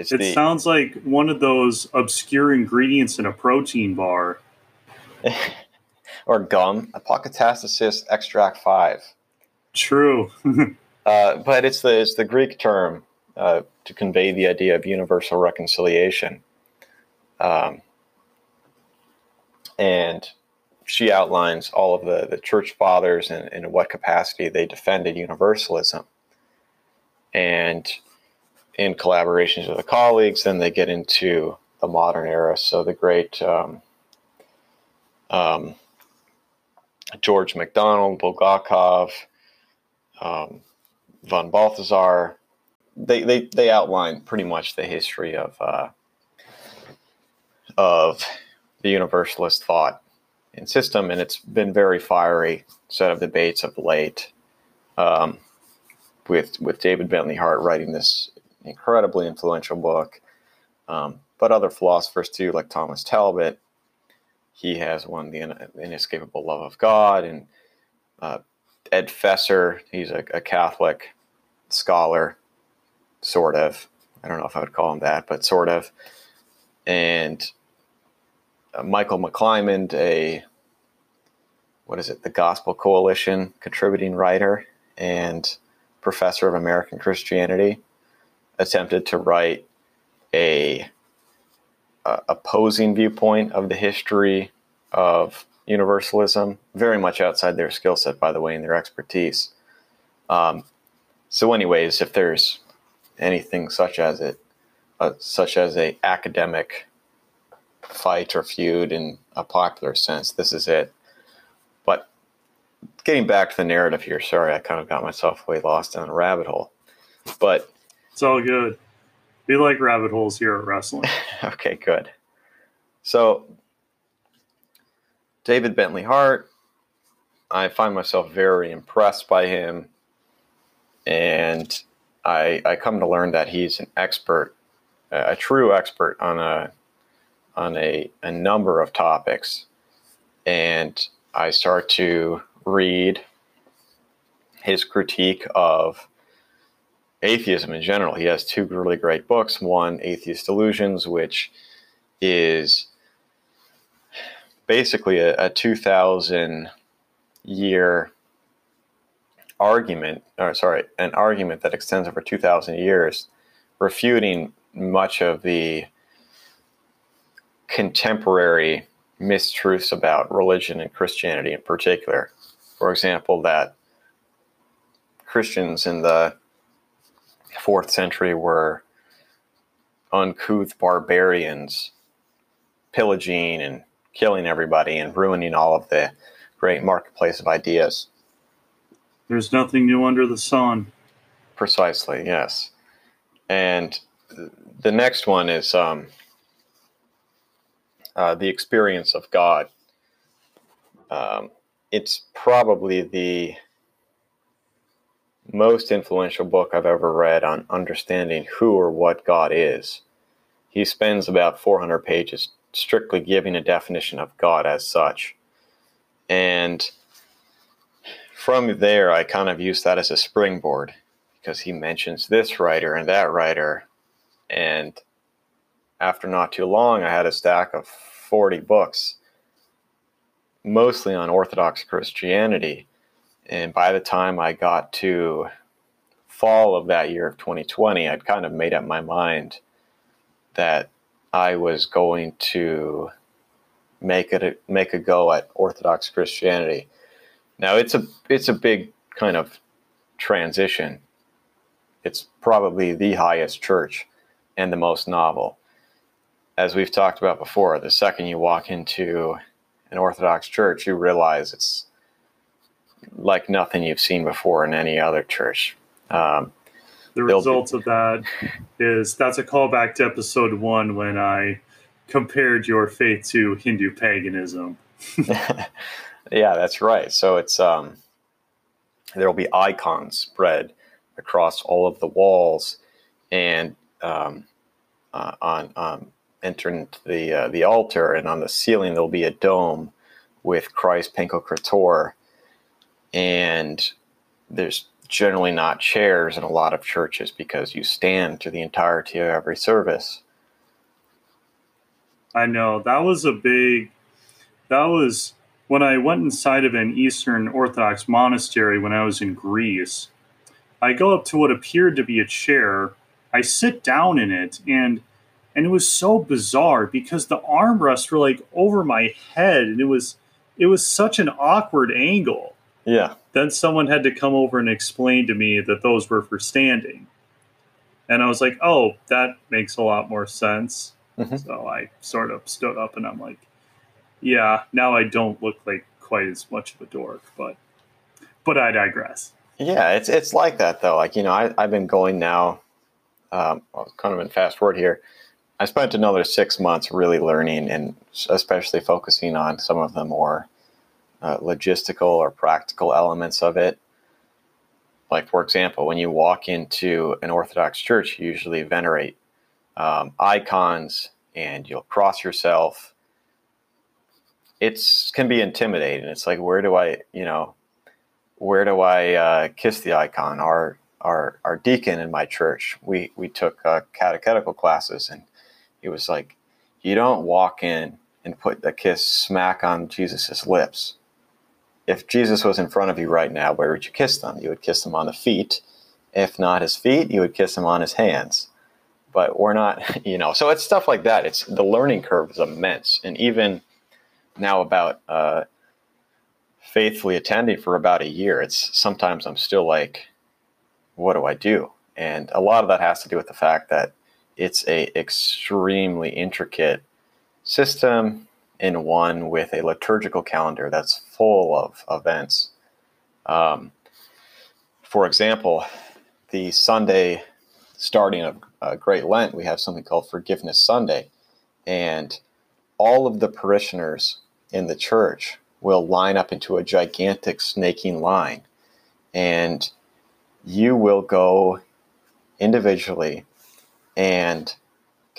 A: It's it the, sounds like one of those obscure ingredients in a protein bar.
B: or gum. Apocatastasis extract five.
A: True.
B: uh, but it's the it's the Greek term uh, to convey the idea of universal reconciliation. Um, and she outlines all of the, the church fathers and in what capacity they defended universalism. And in collaborations with the colleagues, then they get into the modern era. So the great um, um, George MacDonald, Bulgakov, um, von Balthasar, they, they, they outline pretty much the history of, uh, of the universalist thought and system, and it's been very fiery set of debates of late. Um, with with David Bentley Hart writing this incredibly influential book, um, but other philosophers too, like Thomas Talbott. He has one, the inescapable love of God, and uh, Ed Feser. He's a, a, Catholic scholar, sort of. I don't know if I would call him that, but sort of. And uh, Michael McClymond, a what is it, the Gospel Coalition contributing writer and professor of American Christianity, attempted to write a, a opposing viewpoint of the history of universalism, very much outside their skill set, by the way, and their expertise. Um, so, anyways, if there's anything such as it, uh, such as a academic fight or feud in a popular sense, this is it. But getting back to the narrative here, sorry, I kind of got myself way lost down a rabbit hole. But
A: it's all good. We like rabbit holes here at wrestling.
B: okay, good. So David Bentley Hart, I find myself very impressed by him. And I, I come to learn that he's an expert, a true expert on a on a, a number of topics. And I start to read his critique of atheism in general. He has two really great books. One, Atheist Delusions, which is basically a, a 2000 year argument, or sorry, an argument that extends over 2,000 years, refuting much of the contemporary mistruths about religion and Christianity in particular. For example, that Christians in the fourth century were uncouth barbarians pillaging and killing everybody and ruining all of the great marketplace of ideas.
A: There's nothing new under the sun.
B: Precisely, yes. And the next one is um, uh, the experience of God. Um, it's probably the most influential book I've ever read on understanding who or what God is. He spends about 400 pages strictly giving a definition of God as such. And from there, I kind of use that as a springboard because he mentions this writer and that writer. And after not too long, I had a stack of 40 books, mostly on Orthodox Christianity. And by the time I got to fall of that year of 2020, I'd kind of made up my mind that I was going to make it a, make a go at Orthodox Christianity. Now it's a it's a big kind of transition. It's probably the highest church and the most novel. As we've talked about before, the second you walk into an Orthodox church, you realize it's like nothing you've seen before in any other church. Um,
A: the result of that is that's a callback to episode one when I compared your faith to Hindu paganism.
B: yeah, that's right. So it's um, there will be icons spread across all of the walls, and um, uh, on um, entering the uh, the altar, and on the ceiling there will be a dome with Christ Pantocrator, and there's generally not chairs in a lot of churches because you stand through the entirety of every service.
A: I know that was a big. That was when I went inside of an Eastern Orthodox monastery when I was in Greece. I go up to what appeared to be a chair. I sit down in it, and and it was so bizarre because the armrests were like over my head, and it was it was such an awkward angle.
B: Yeah.
A: Then someone had to come over and explain to me that those were for standing. And I was like, oh, that makes a lot more sense. Mm-hmm. So I sort of stood up and I'm like, yeah, now I don't look like quite as much of a dork, but but I digress.
B: Yeah, it's it's like that though. Like you know, I I've been going now. Um, kind of in fast forward here. I spent another six months really learning and especially focusing on some of the more uh, logistical or practical elements of it. Like, for example, when you walk into an Orthodox church, you usually venerate um, icons and you'll cross yourself. It's can be intimidating. It's like, where do I, you know, where do I uh, kiss the icon? Our our our deacon in my church, we we took uh, catechetical classes, and it was like, you don't walk in and put the kiss smack on Jesus's lips if Jesus was in front of you right now, where would you kiss them? You would kiss them on the feet. If not his feet, you would kiss him on his hands. But we're not, you know, so it's stuff like that. It's the learning curve is immense. And even now, about uh, faithfully attending for about a year, it's sometimes I'm still like, what do I do? And a lot of that has to do with the fact that it's a extremely intricate system in one with a liturgical calendar that's full of events. Um, for example, the Sunday starting of uh, Great Lent, we have something called Forgiveness Sunday. And all of the parishioners in the church will line up into a gigantic snaking line. And you will go individually and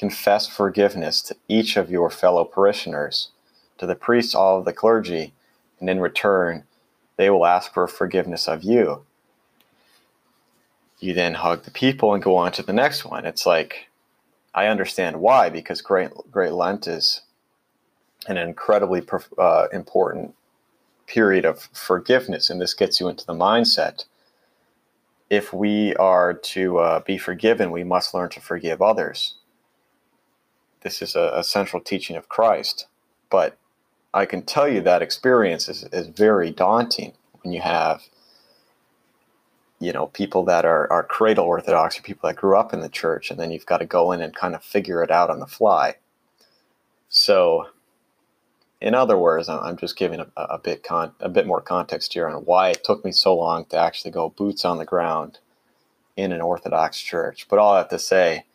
B: confess forgiveness to each of your fellow parishioners, to the priests, all of the clergy, and in return, they will ask for forgiveness of you. You then hug the people and go on to the next one. It's like, I understand why, because Great, Great Lent is an incredibly uh, important period of forgiveness, and this gets you into the mindset. If we are to uh, be forgiven, we must learn to forgive others this is a, a central teaching of Christ. But I can tell you that experience is, is very daunting when you have you know people that are, are cradle orthodox or people that grew up in the church and then you've got to go in and kind of figure it out on the fly so in other words i'm just giving a, a bit con, a bit more context here on why it took me so long to actually go boots on the ground in an orthodox church but all i have to say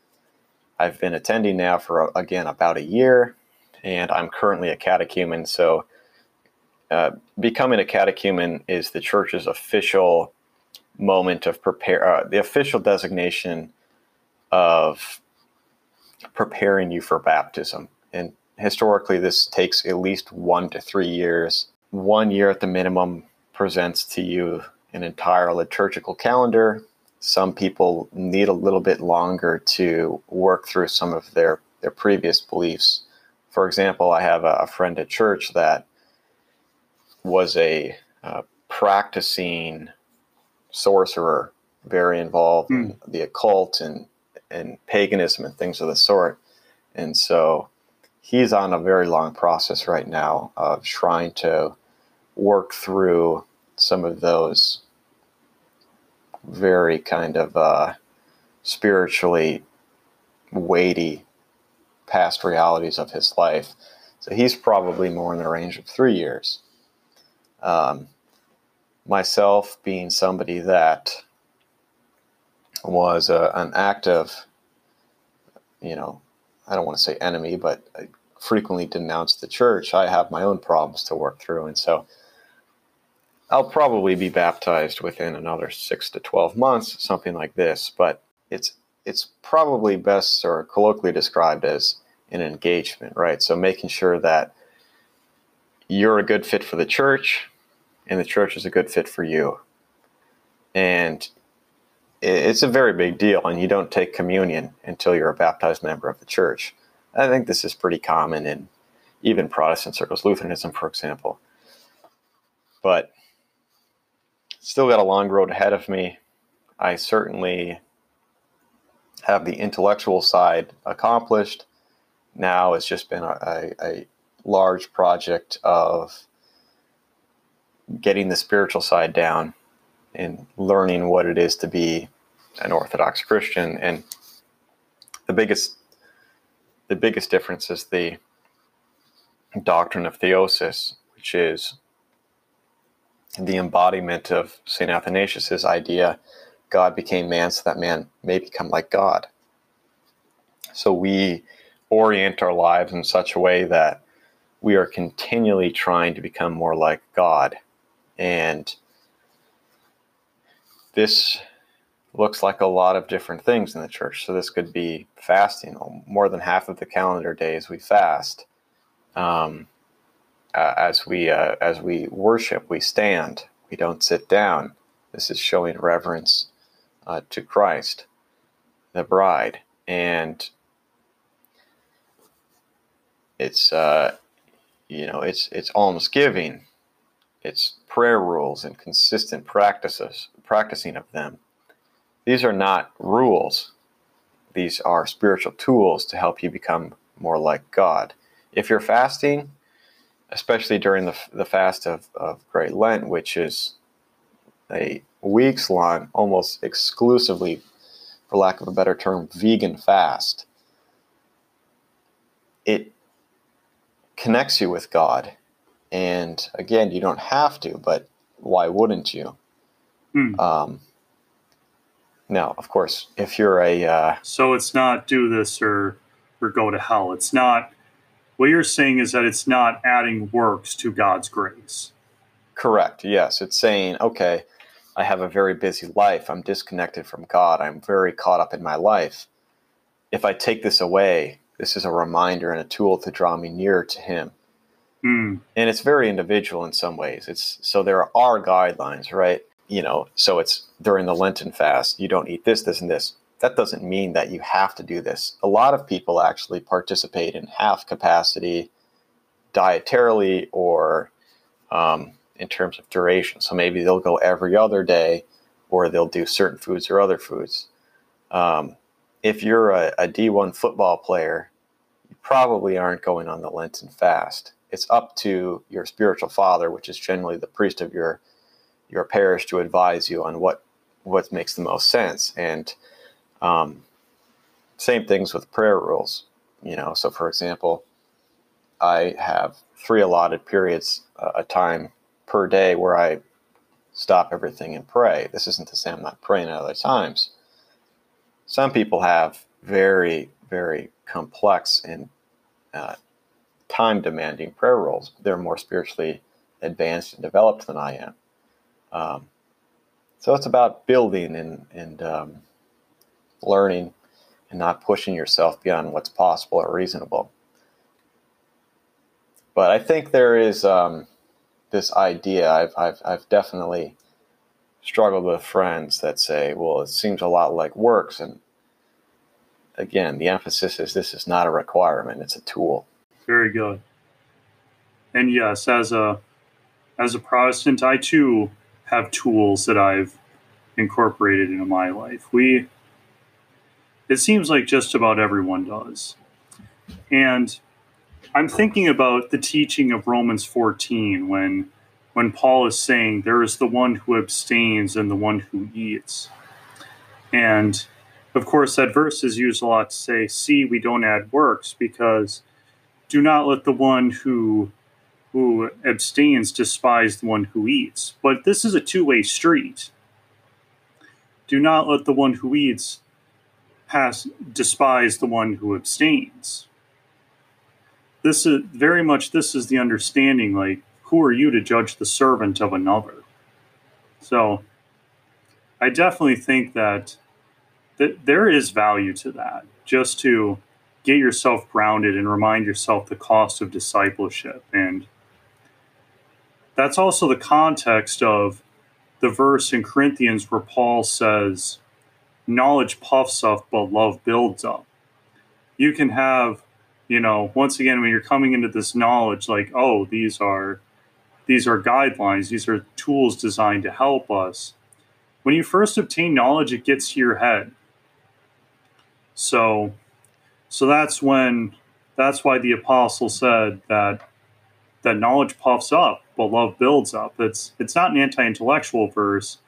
B: I've been attending now for, again, about a year, and I'm currently a catechumen. So, uh, becoming a catechumen is the church's official moment of prepare, uh, the official designation of preparing you for baptism. And historically, this takes at least one to three years. One year at the minimum presents to you an entire liturgical calendar some people need a little bit longer to work through some of their, their previous beliefs. For example, I have a, a friend at church that was a uh, practicing sorcerer, very involved mm. in hmm. the occult and, and paganism and things of the sort. And so he's on a very long process right now of trying to work through some of those very kind of uh, spiritually weighty past realities of his life. So he's probably more in the range of three years. Um, myself being somebody that was a, an active, you know, I don't want to say enemy, but I frequently denounced the church. I have my own problems to work through. And so I'll probably be baptized within another six to 12 months, something like this. But it's, it's probably best or colloquially described as an engagement, right? So making sure that you're a good fit for the church and the church is a good fit for you. And it's a very big deal, and you don't take communion until you're a baptized member of the church. I think this is pretty common in even Protestant circles, Lutheranism, for example. But still got a long road ahead of me. I certainly have the intellectual side accomplished. Now it's just been a, a, a large project of getting the spiritual side down and learning what it is to be an Orthodox Christian. And the biggest the biggest difference is the doctrine of theosis, which is the embodiment of St. Athanasius's idea God became man so that man may become like God. So we orient our lives in such a way that we are continually trying to become more like God. And this looks like a lot of different things in the church. So this could be fasting. More than half of the calendar days we fast. Um, uh, as we uh, as we worship, we stand. We don't sit down. This is showing reverence uh, to Christ, the bride, and it's uh, you know it's it's almsgiving, it's prayer rules and consistent practices practicing of them these are not rules. These are spiritual tools to help you become more like God. If you're fasting, especially during the, the fast of, of Great Lent, which is a weeks long, almost exclusively, for lack of a better term, vegan fast, it connects you with God. And again, you don't have to, but why wouldn't you? Hmm. Um, now, of course, if you're a uh,
A: so it's not do this or or go to hell. It's not. What you're saying is that it's not adding works to God's grace.
B: Correct. Yes, it's saying, okay, I have a very busy life. I'm disconnected from God. I'm very caught up in my life. If I take this away, this is a reminder and a tool to draw me nearer to Him. Mm. And it's very individual in some ways. It's so there are guidelines, right? you know, so it's during the Lenten fast, you don't eat this, this, and this. That doesn't mean that you have to do this. A lot of people actually participate in half capacity dietarily or um, in terms of duration. So maybe they'll go every other day or they'll do certain foods or other foods. Um, if you're a a D1 football player, you probably aren't going on the Lenten fast. It's up to your spiritual father, which is generally the priest of your your parish to advise you on what what makes the most sense. And um, same things with prayer rules. You know, so for example, I have three allotted periods uh, a time per day where I stop everything and pray. This isn't to say I'm not praying at other times. Some people have very, very complex and uh, time demanding prayer rules. They're more spiritually advanced and developed than I am. Um, so it's about building and, and um, learning and not pushing yourself beyond what's possible or reasonable. But I think there is um, this idea, I've, I've, I've definitely struggled with friends that say, well, it seems a lot like works. And again, the emphasis is this is not a requirement, it's a tool.
A: Very good. And yes, as a as a Protestant, I too have tools that I've incorporated into my life. We it seems like just about everyone does. And I'm thinking about the teaching of Romans 14 when when Paul is saying there is the one who abstains and the one who eats. And Of course, that verse is used a lot to say, see, we don't add works because do not let the one who who abstains despise the one who eats. But this is a two-way street. Do not let the one who eats pass despise the one who abstains. This is very much this is the understanding like who are you to judge the servant of another? So I definitely think that that there is value to that just to get yourself grounded and remind yourself the cost of discipleship and that's also the context of the verse in Corinthians where Paul says knowledge puffs up but love builds up. You can have you know once again when you're coming into this knowledge like oh these are these are guidelines these are tools designed to help us. When you first obtain knowledge it gets to your head. So so that's when that's why the apostle said that that knowledge puffs up but love builds up. It's it's not an anti-intellectual verse.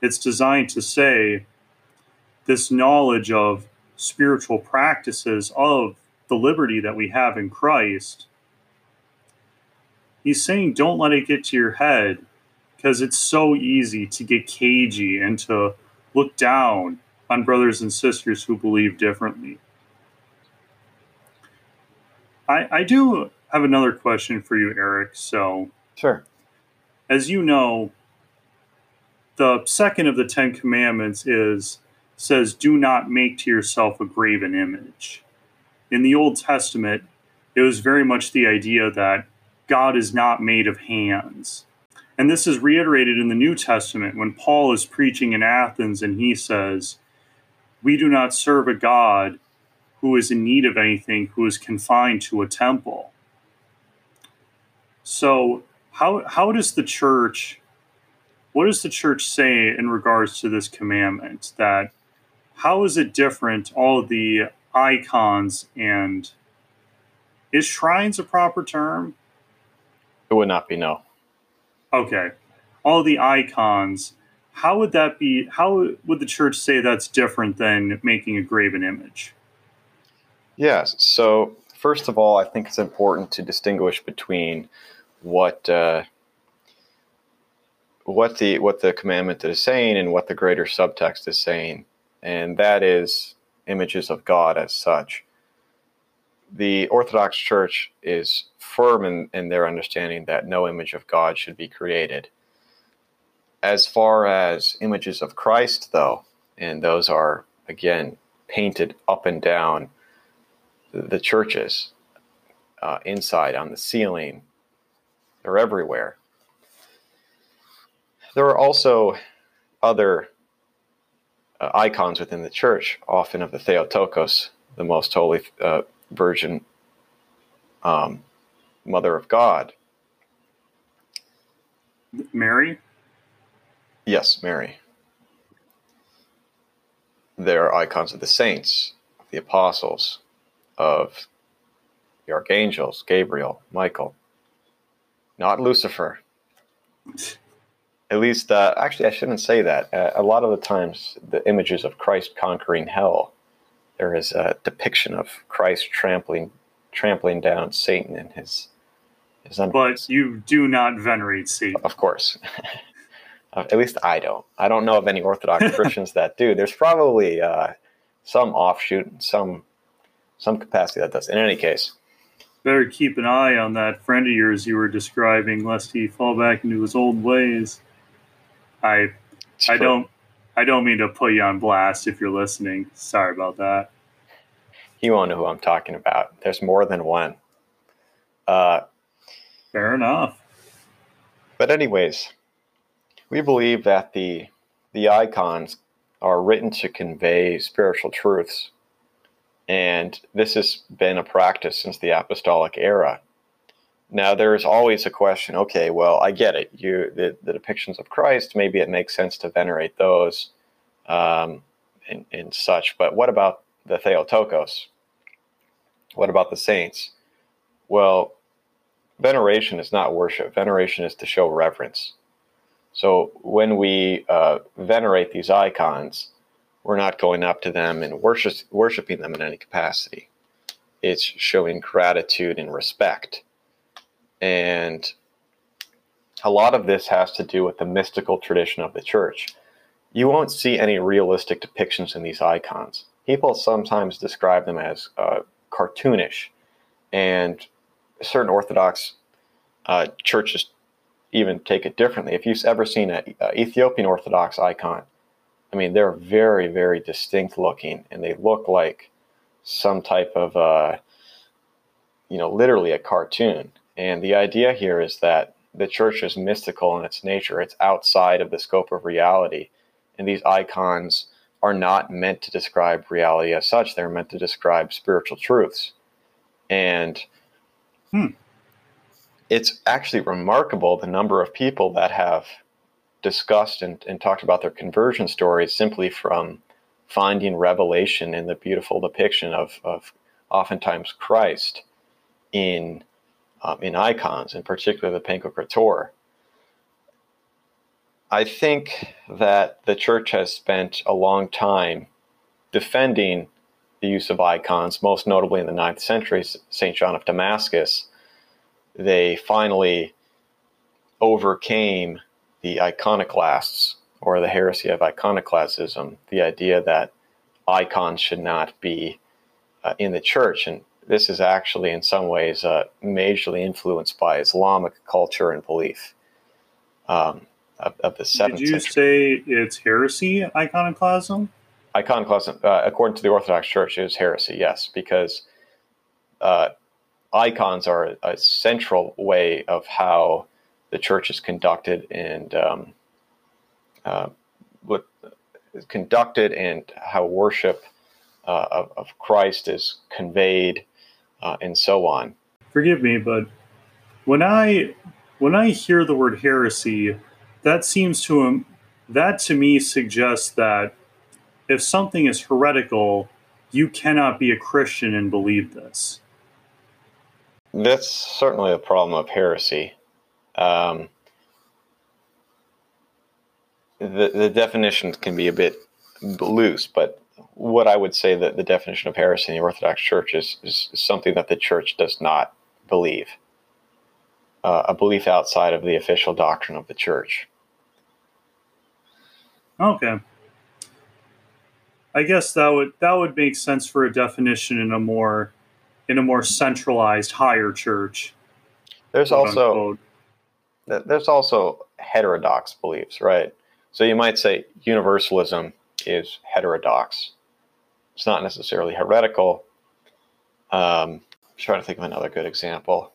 A: It's designed to say this knowledge of spiritual practices of the liberty that we have in Christ he's saying don't let it get to your head because it's so easy to get cagey and to look down on brothers and sisters who believe differently. I, I do have another question for you, Eric. So,
B: sure.
A: As you know, the second of the Ten Commandments is says, "Do not make to yourself a graven image." In the Old Testament, it was very much the idea that God is not made of hands. And this is reiterated in the New Testament when Paul is preaching in Athens and he says, We do not serve a God who is in need of anything, who is confined to a temple. So, how, how does the church, what does the church say in regards to this commandment? That how is it different, all the icons and is shrines a proper term?
B: It would not be no.
A: Okay. All the icons, how would that be? How would the church say that's different than making a graven image?
B: Yes. So, first of all, I think it's important to distinguish between what uh, what the what the commandment is saying and what the greater subtext is saying, and that is images of God as such. The Orthodox Church is firm in, in their understanding that no image of God should be created. As far as images of Christ, though, and those are again painted up and down the churches, uh, inside on the ceiling, they're everywhere. There are also other uh, icons within the church, often of the Theotokos, the most holy uh, Virgin um, Mother of God.
A: Mary?
B: Yes, Mary. There are icons of the saints, the apostles, of the archangels, Gabriel, Michael, not Lucifer. At least, uh, actually, I shouldn't say that. Uh, a lot of the times, the images of Christ conquering hell, there is a depiction of Christ trampling, trampling down Satan and his
A: but you do not venerate Satan.
B: Of course. At least I don't. I don't know of any Orthodox Christians that do. There's probably uh, some offshoot, some some capacity that does. In any case,
A: better keep an eye on that friend of yours you were describing, lest he fall back into his old ways. I I don't I don't mean to put you on blast if you're listening. Sorry about that.
B: You won't know who I'm talking about. There's more than one. Uh,
A: Fair enough.
B: But anyways, we believe that the the icons are written to convey spiritual truths. And this has been a practice since the apostolic era. Now there's always a question, okay, well, I get it. You the, the depictions of Christ, maybe it makes sense to venerate those um, and, and such, but what about the Theotokos? What about the saints? Well, veneration is not worship. Veneration is to show reverence. So when we uh, venerate these icons, we're not going up to them and worship, worshiping them in any capacity. It's showing gratitude and respect. And a lot of this has to do with the mystical tradition of the church. You won't see any realistic depictions in these icons. People sometimes describe them as uh, cartoonish, and certain Orthodox uh, churches even take it differently. If you've ever seen an Ethiopian Orthodox icon, I mean, they're very, very distinct looking, and they look like some type of, uh, you know, literally a cartoon. And the idea here is that the church is mystical in its nature, it's outside of the scope of reality. And these icons are not meant to describe reality as such, they're meant to describe spiritual truths. And hmm, it's actually remarkable the number of people that have discussed and, and talked about their conversion stories simply from finding revelation in the beautiful depiction of, of oftentimes Christ in um, in icons, in particular the Pantocrator. I think that the church has spent a long time defending the use of icons, most notably in the ninth century, St. John of Damascus. They finally overcame the iconoclasts or the heresy of iconoclastism, the idea that icons should not be uh, in the church. And this is actually, in some ways, uh, majorly influenced by Islamic culture and belief um, of, of, the seventh.
A: Did you
B: century.
A: say it's heresy iconoclasm?
B: Iconoclasm, uh, according to the Orthodox Church, is heresy. Yes, because uh, icons are a, a, central way of how the church is conducted and um, uh, what conducted and how worship uh, of, of, Christ is conveyed uh, and so on.
A: Forgive me, but when I when I hear the word heresy, that seems to um, that to me suggests that if something is heretical, you cannot be a Christian and believe this.
B: That's certainly a problem of heresy. Um, the the definitions can be a bit loose, but what I would say that the definition of heresy in the Orthodox Church is, is something that the Church does not believe, uh, a belief outside of the official doctrine of the Church.
A: Okay. I guess that would that would make sense for a definition in a more in a more centralized higher church.
B: There's also unquote. there's also heterodox beliefs, right? So you might say universalism is heterodox. It's not necessarily heretical. Um, I'm trying to think of another good example.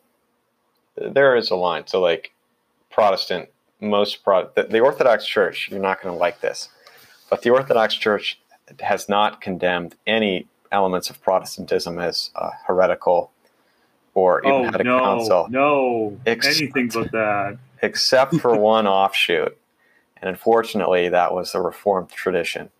B: There is a line. So, like Protestant, most Pro- the, the Orthodox Church, you're not going to like this, but the Orthodox Church has not condemned any elements of Protestantism as uh, heretical or even
A: oh,
B: had a
A: no,
B: council.
A: No, except, anything but that.
B: Except for one offshoot. And unfortunately, that was the Reformed tradition.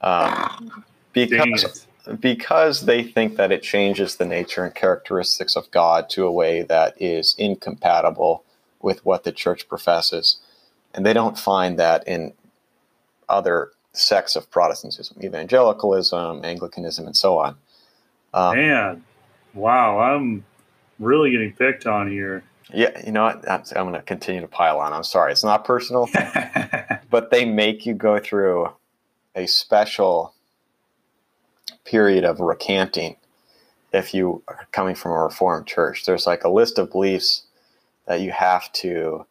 B: Um, because, because they think that it changes the nature and characteristics of God to a way that is incompatible with what the church professes. And they don't find that in other sects of Protestantism, evangelicalism, Anglicanism, and so on.
A: Um, Man, wow, I'm really getting picked on here.
B: Yeah, you know what? I'm, I'm going to continue to pile on. I'm sorry. It's not personal, but they make you go through a special period of recanting if you are coming from a reformed church. There's like a list of beliefs that you have to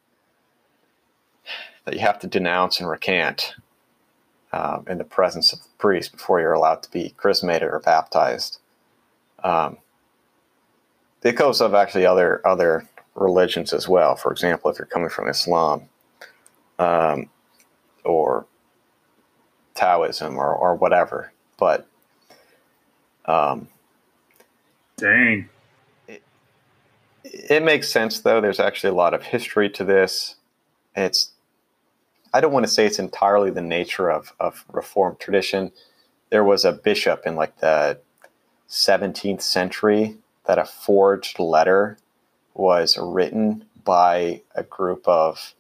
B: that you have to denounce and recant um, in the presence of the priest before you're allowed to be chrismated or baptized. Um, it goes of actually other other religions as well. For example, if you're coming from Islam um, or Taoism or, or whatever. But um,
A: dang,
B: it, it makes sense though. There's actually a lot of history to this. It's I don't want to say it's entirely the nature of, of Reformed tradition. There was a bishop in like the 17th century that a forged letter was written by a group of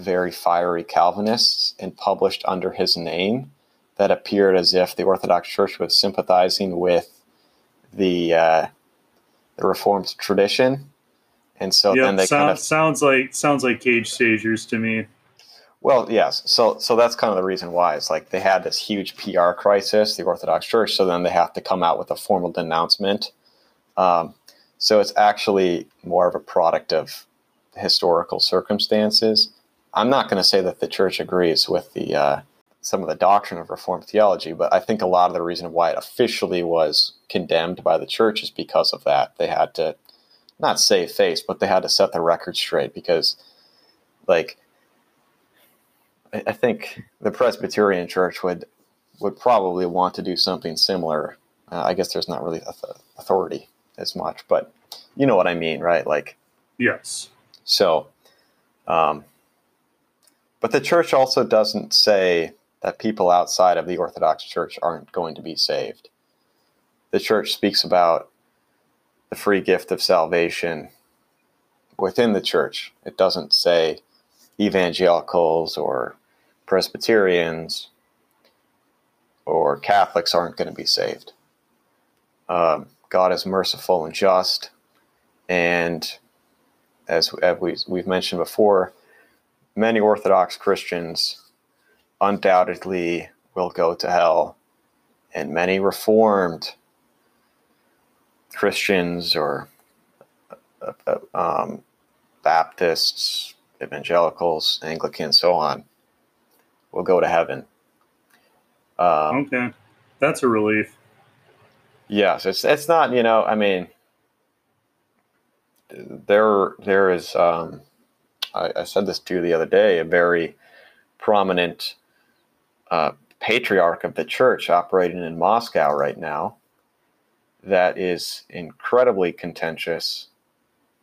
B: very fiery Calvinists and published under his name that appeared as if the Orthodox Church was sympathizing with the uh, the Reformed tradition, and so
A: yep,
B: then they
A: sound,
B: kind of
A: sounds like sounds like cage stagers to me.
B: well, yes. So so that's kind of the reason why it's like they had this huge PR crisis, the Orthodox Church. So then they have to come out with a formal denouncement. Um, so it's actually more of a product of historical circumstances. I'm not going to say that the church agrees with the uh, some of the doctrine of Reformed theology, but I think a lot of the reason why it officially was condemned by the church is because of that. They had to not save face, but they had to set the record straight because, like, I think the Presbyterian Church would would probably want to do something similar. Uh, I guess there's not really authority as much, but you know what I mean, right? Like,
A: Yes.
B: so, um, but the church also doesn't say that people outside of the Orthodox Church aren't going to be saved. The church speaks about the free gift of salvation within the church. It doesn't say evangelicals or Presbyterians or Catholics aren't going to be saved. Um, God is merciful and just, and as, as we, we've mentioned before, many Orthodox Christians undoubtedly will go to hell, and many Reformed Christians or uh, uh, um, Baptists, evangelicals, Anglicans, so on, will go to heaven. Um,
A: Okay. That's a relief.
B: Yes, it's it's not you know I mean there there is um, I, I said this to you the other day a very prominent uh, patriarch of the church operating in Moscow right now that is incredibly contentious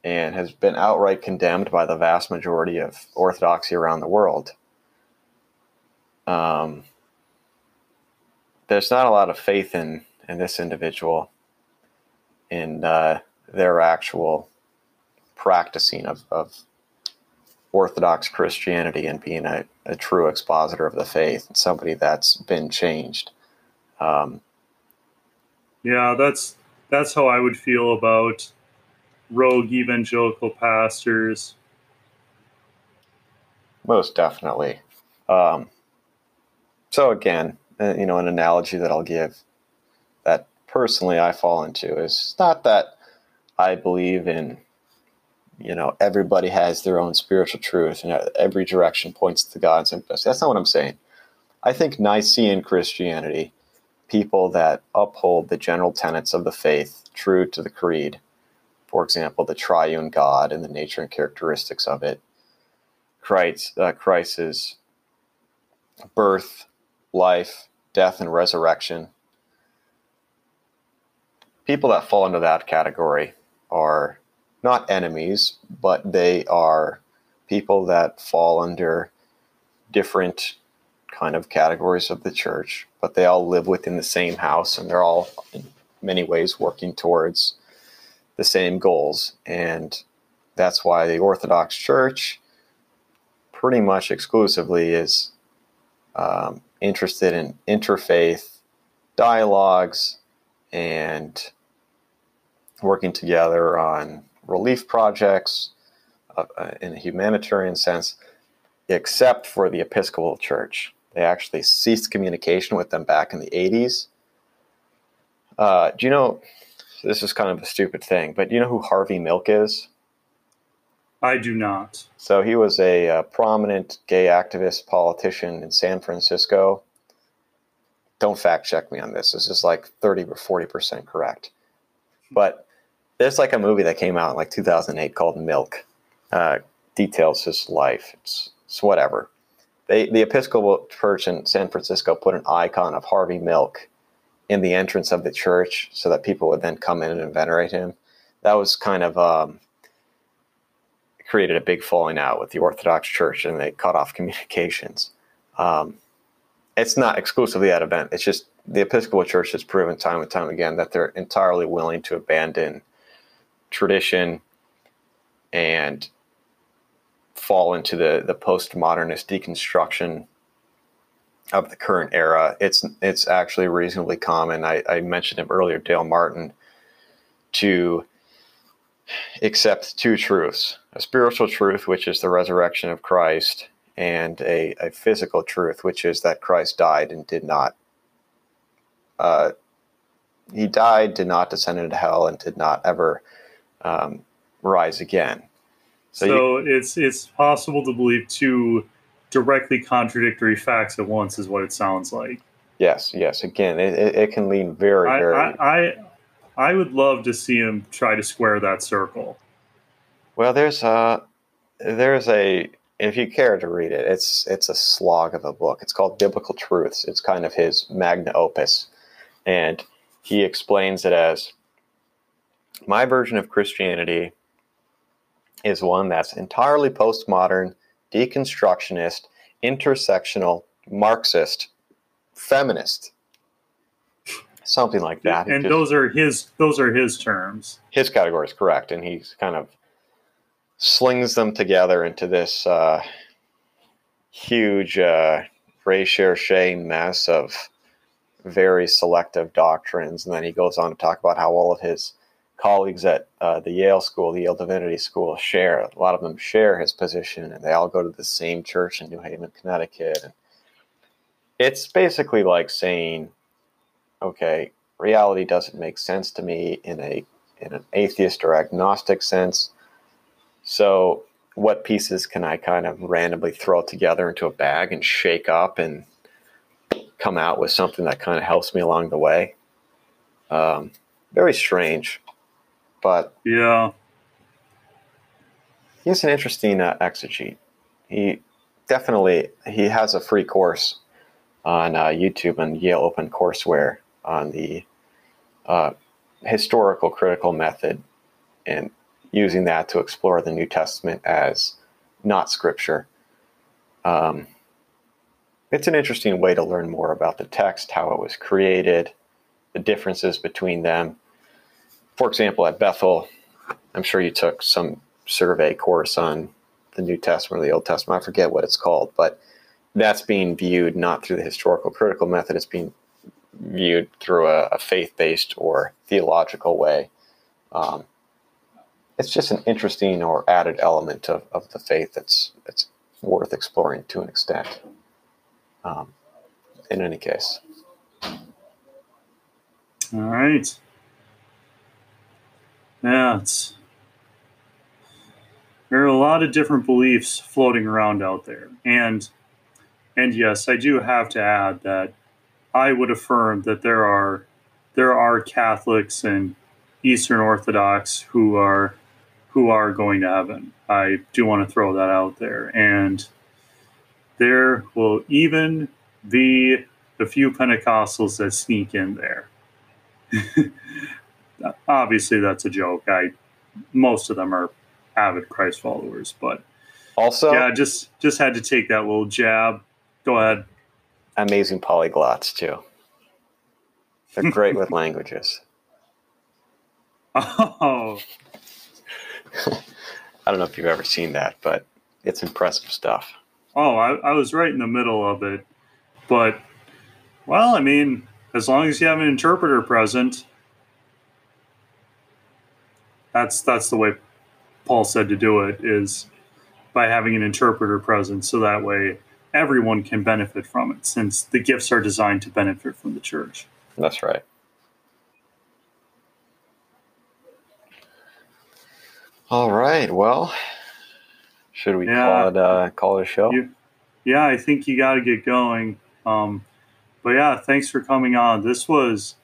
B: and has been outright condemned by the vast majority of orthodoxy around the world. Um, there's not a lot of faith in in this individual in uh, their actual practicing of, of Orthodox Christianity and being a, a true expositor of the faith, somebody that's been changed. Um,
A: Yeah, that's that's how I would feel about rogue evangelical pastors.
B: most definitely. Um, so again, uh, you know, an analogy that I'll give that personally I fall into is not that I believe in, you know, everybody has their own spiritual truth and every direction points to God. simplicity. That's not what I'm saying. I think Nicene Christianity, people that uphold the general tenets of the faith, true to the creed, for example, the triune God and the nature and characteristics of it, Christ, uh, Christ's birth, life, death, and resurrection. People that fall into that category are not enemies, but they are people that fall under different kind of categories of the church, but they all live within the same house and they're all in many ways working towards the same goals. And that's why the Orthodox Church pretty much exclusively is um, interested in interfaith dialogues and working together on relief projects uh, uh, in a humanitarian sense, except for the Episcopal Church. They actually ceased communication with them back in the 80s. Uh, do you know? This is kind of a stupid thing, but do you know who Harvey Milk is?
A: I do not.
B: So he was a, uh prominent gay activist politician in San Francisco. Don't fact check me on this. This is like 30 or 40% correct. But there's like a movie that came out in like 2008 called Milk. Uh, details his life. It's, it's whatever. They, the Episcopal Church in San Francisco put an icon of Harvey Milk in the entrance of the church so that people would then come in and venerate him. That was kind of um, created a big falling out with the Orthodox Church, and they cut off communications. Um, it's not exclusively that event. It's just the Episcopal Church has proven time and time again that they're entirely willing to abandon tradition and fall into the, the postmodernist deconstruction of the current era, it's it's actually reasonably common. I, I mentioned him earlier, Dale Martin, to accept two truths: a spiritual truth, which is the resurrection of Christ, and a, a physical truth, which is that Christ died and did not. Uh, he died, did not descend into hell, and did not ever um, rise again.
A: So, so you, it's it's possible to believe two directly contradictory facts at once, is what it sounds like.
B: Yes, yes. Again, it, it, can lean very,
A: I,
B: very.
A: I, I I would love to see him try to square that circle.
B: Well, there's a there's a if you care to read it, it's it's a slog of a book. It's called Biblical Truths. It's kind of his magna opus, and he explains it as my version of Christianity is one that's entirely postmodern, deconstructionist, intersectional, Marxist, feminist, something like that.
A: And just, those are his those are his terms.
B: His category is correct, and he's kind of slings them together into this uh, huge uh, recherche mess of very selective doctrines. And then he goes on to talk about how all of his colleagues at uh, the Yale School, the Yale Divinity School, share. A lot of them share his position, and they all go to the same church in New Haven, Connecticut. And it's basically like saying, okay, reality doesn't make sense to me in a in an atheist or agnostic sense. So, what pieces can I kind of randomly throw together into a bag and shake up and come out with something that kind of helps me along the way? Um, very strange, but
A: yeah,
B: he's an interesting uh, exegete. He definitely he has a free course on uh, YouTube and Yale Open Courseware on the uh, historical critical method, and using that to explore the New Testament as not scripture. Um, it's an interesting way to learn more about the text, how it was created, the differences between them. For example, at Bethel, I'm sure you took some survey course on the New Testament or the Old Testament. I forget what it's called, but that's being viewed not through the historical critical method, it's being viewed through a, a faith based or theological way. Um, it's just an interesting or added element of, of the faith that's that's worth exploring to an extent. Um, in any case.
A: All right. Yeah, it's there are a lot of different beliefs floating around out there, and and yes, I do have to add that I would affirm that there are there are Catholics and Eastern Orthodox who are who are going to heaven. I do want to throw that out there. And there will even be a few Pentecostals that sneak in there. Obviously, that's a joke. I most of them are avid Christ followers, but
B: also,
A: yeah, just just had to take that little jab. Go ahead.
B: Amazing polyglots too. They're great with languages.
A: Oh,
B: I don't know if you've ever seen that, but it's impressive stuff.
A: Oh, I, I was right in the middle of it. But, well, I mean, as long as you have an interpreter present, that's that's the way Paul said to do it is by having an interpreter present so that way everyone can benefit from it since the gifts are designed to benefit from the church.
B: That's right. All right. Well, should we yeah. call it uh, call it a show?
A: You, yeah, I think you got to get going. Um, but yeah, thanks for coming on. This was,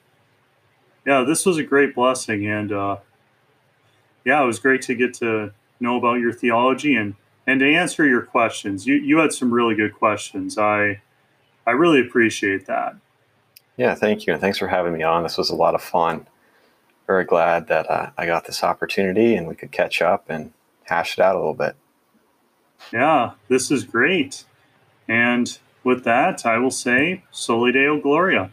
A: yeah, this was a great blessing, and uh, yeah, it was great to get to know about your theology and and to answer your questions. You you had some really good questions. I I really appreciate that.
B: Yeah, thank you, and thanks for having me on. This was a lot of fun very glad that uh, I got this opportunity and we could catch up and hash it out a little bit.
A: Yeah, this is great. And with that, I will say, Soli Deo Gloria.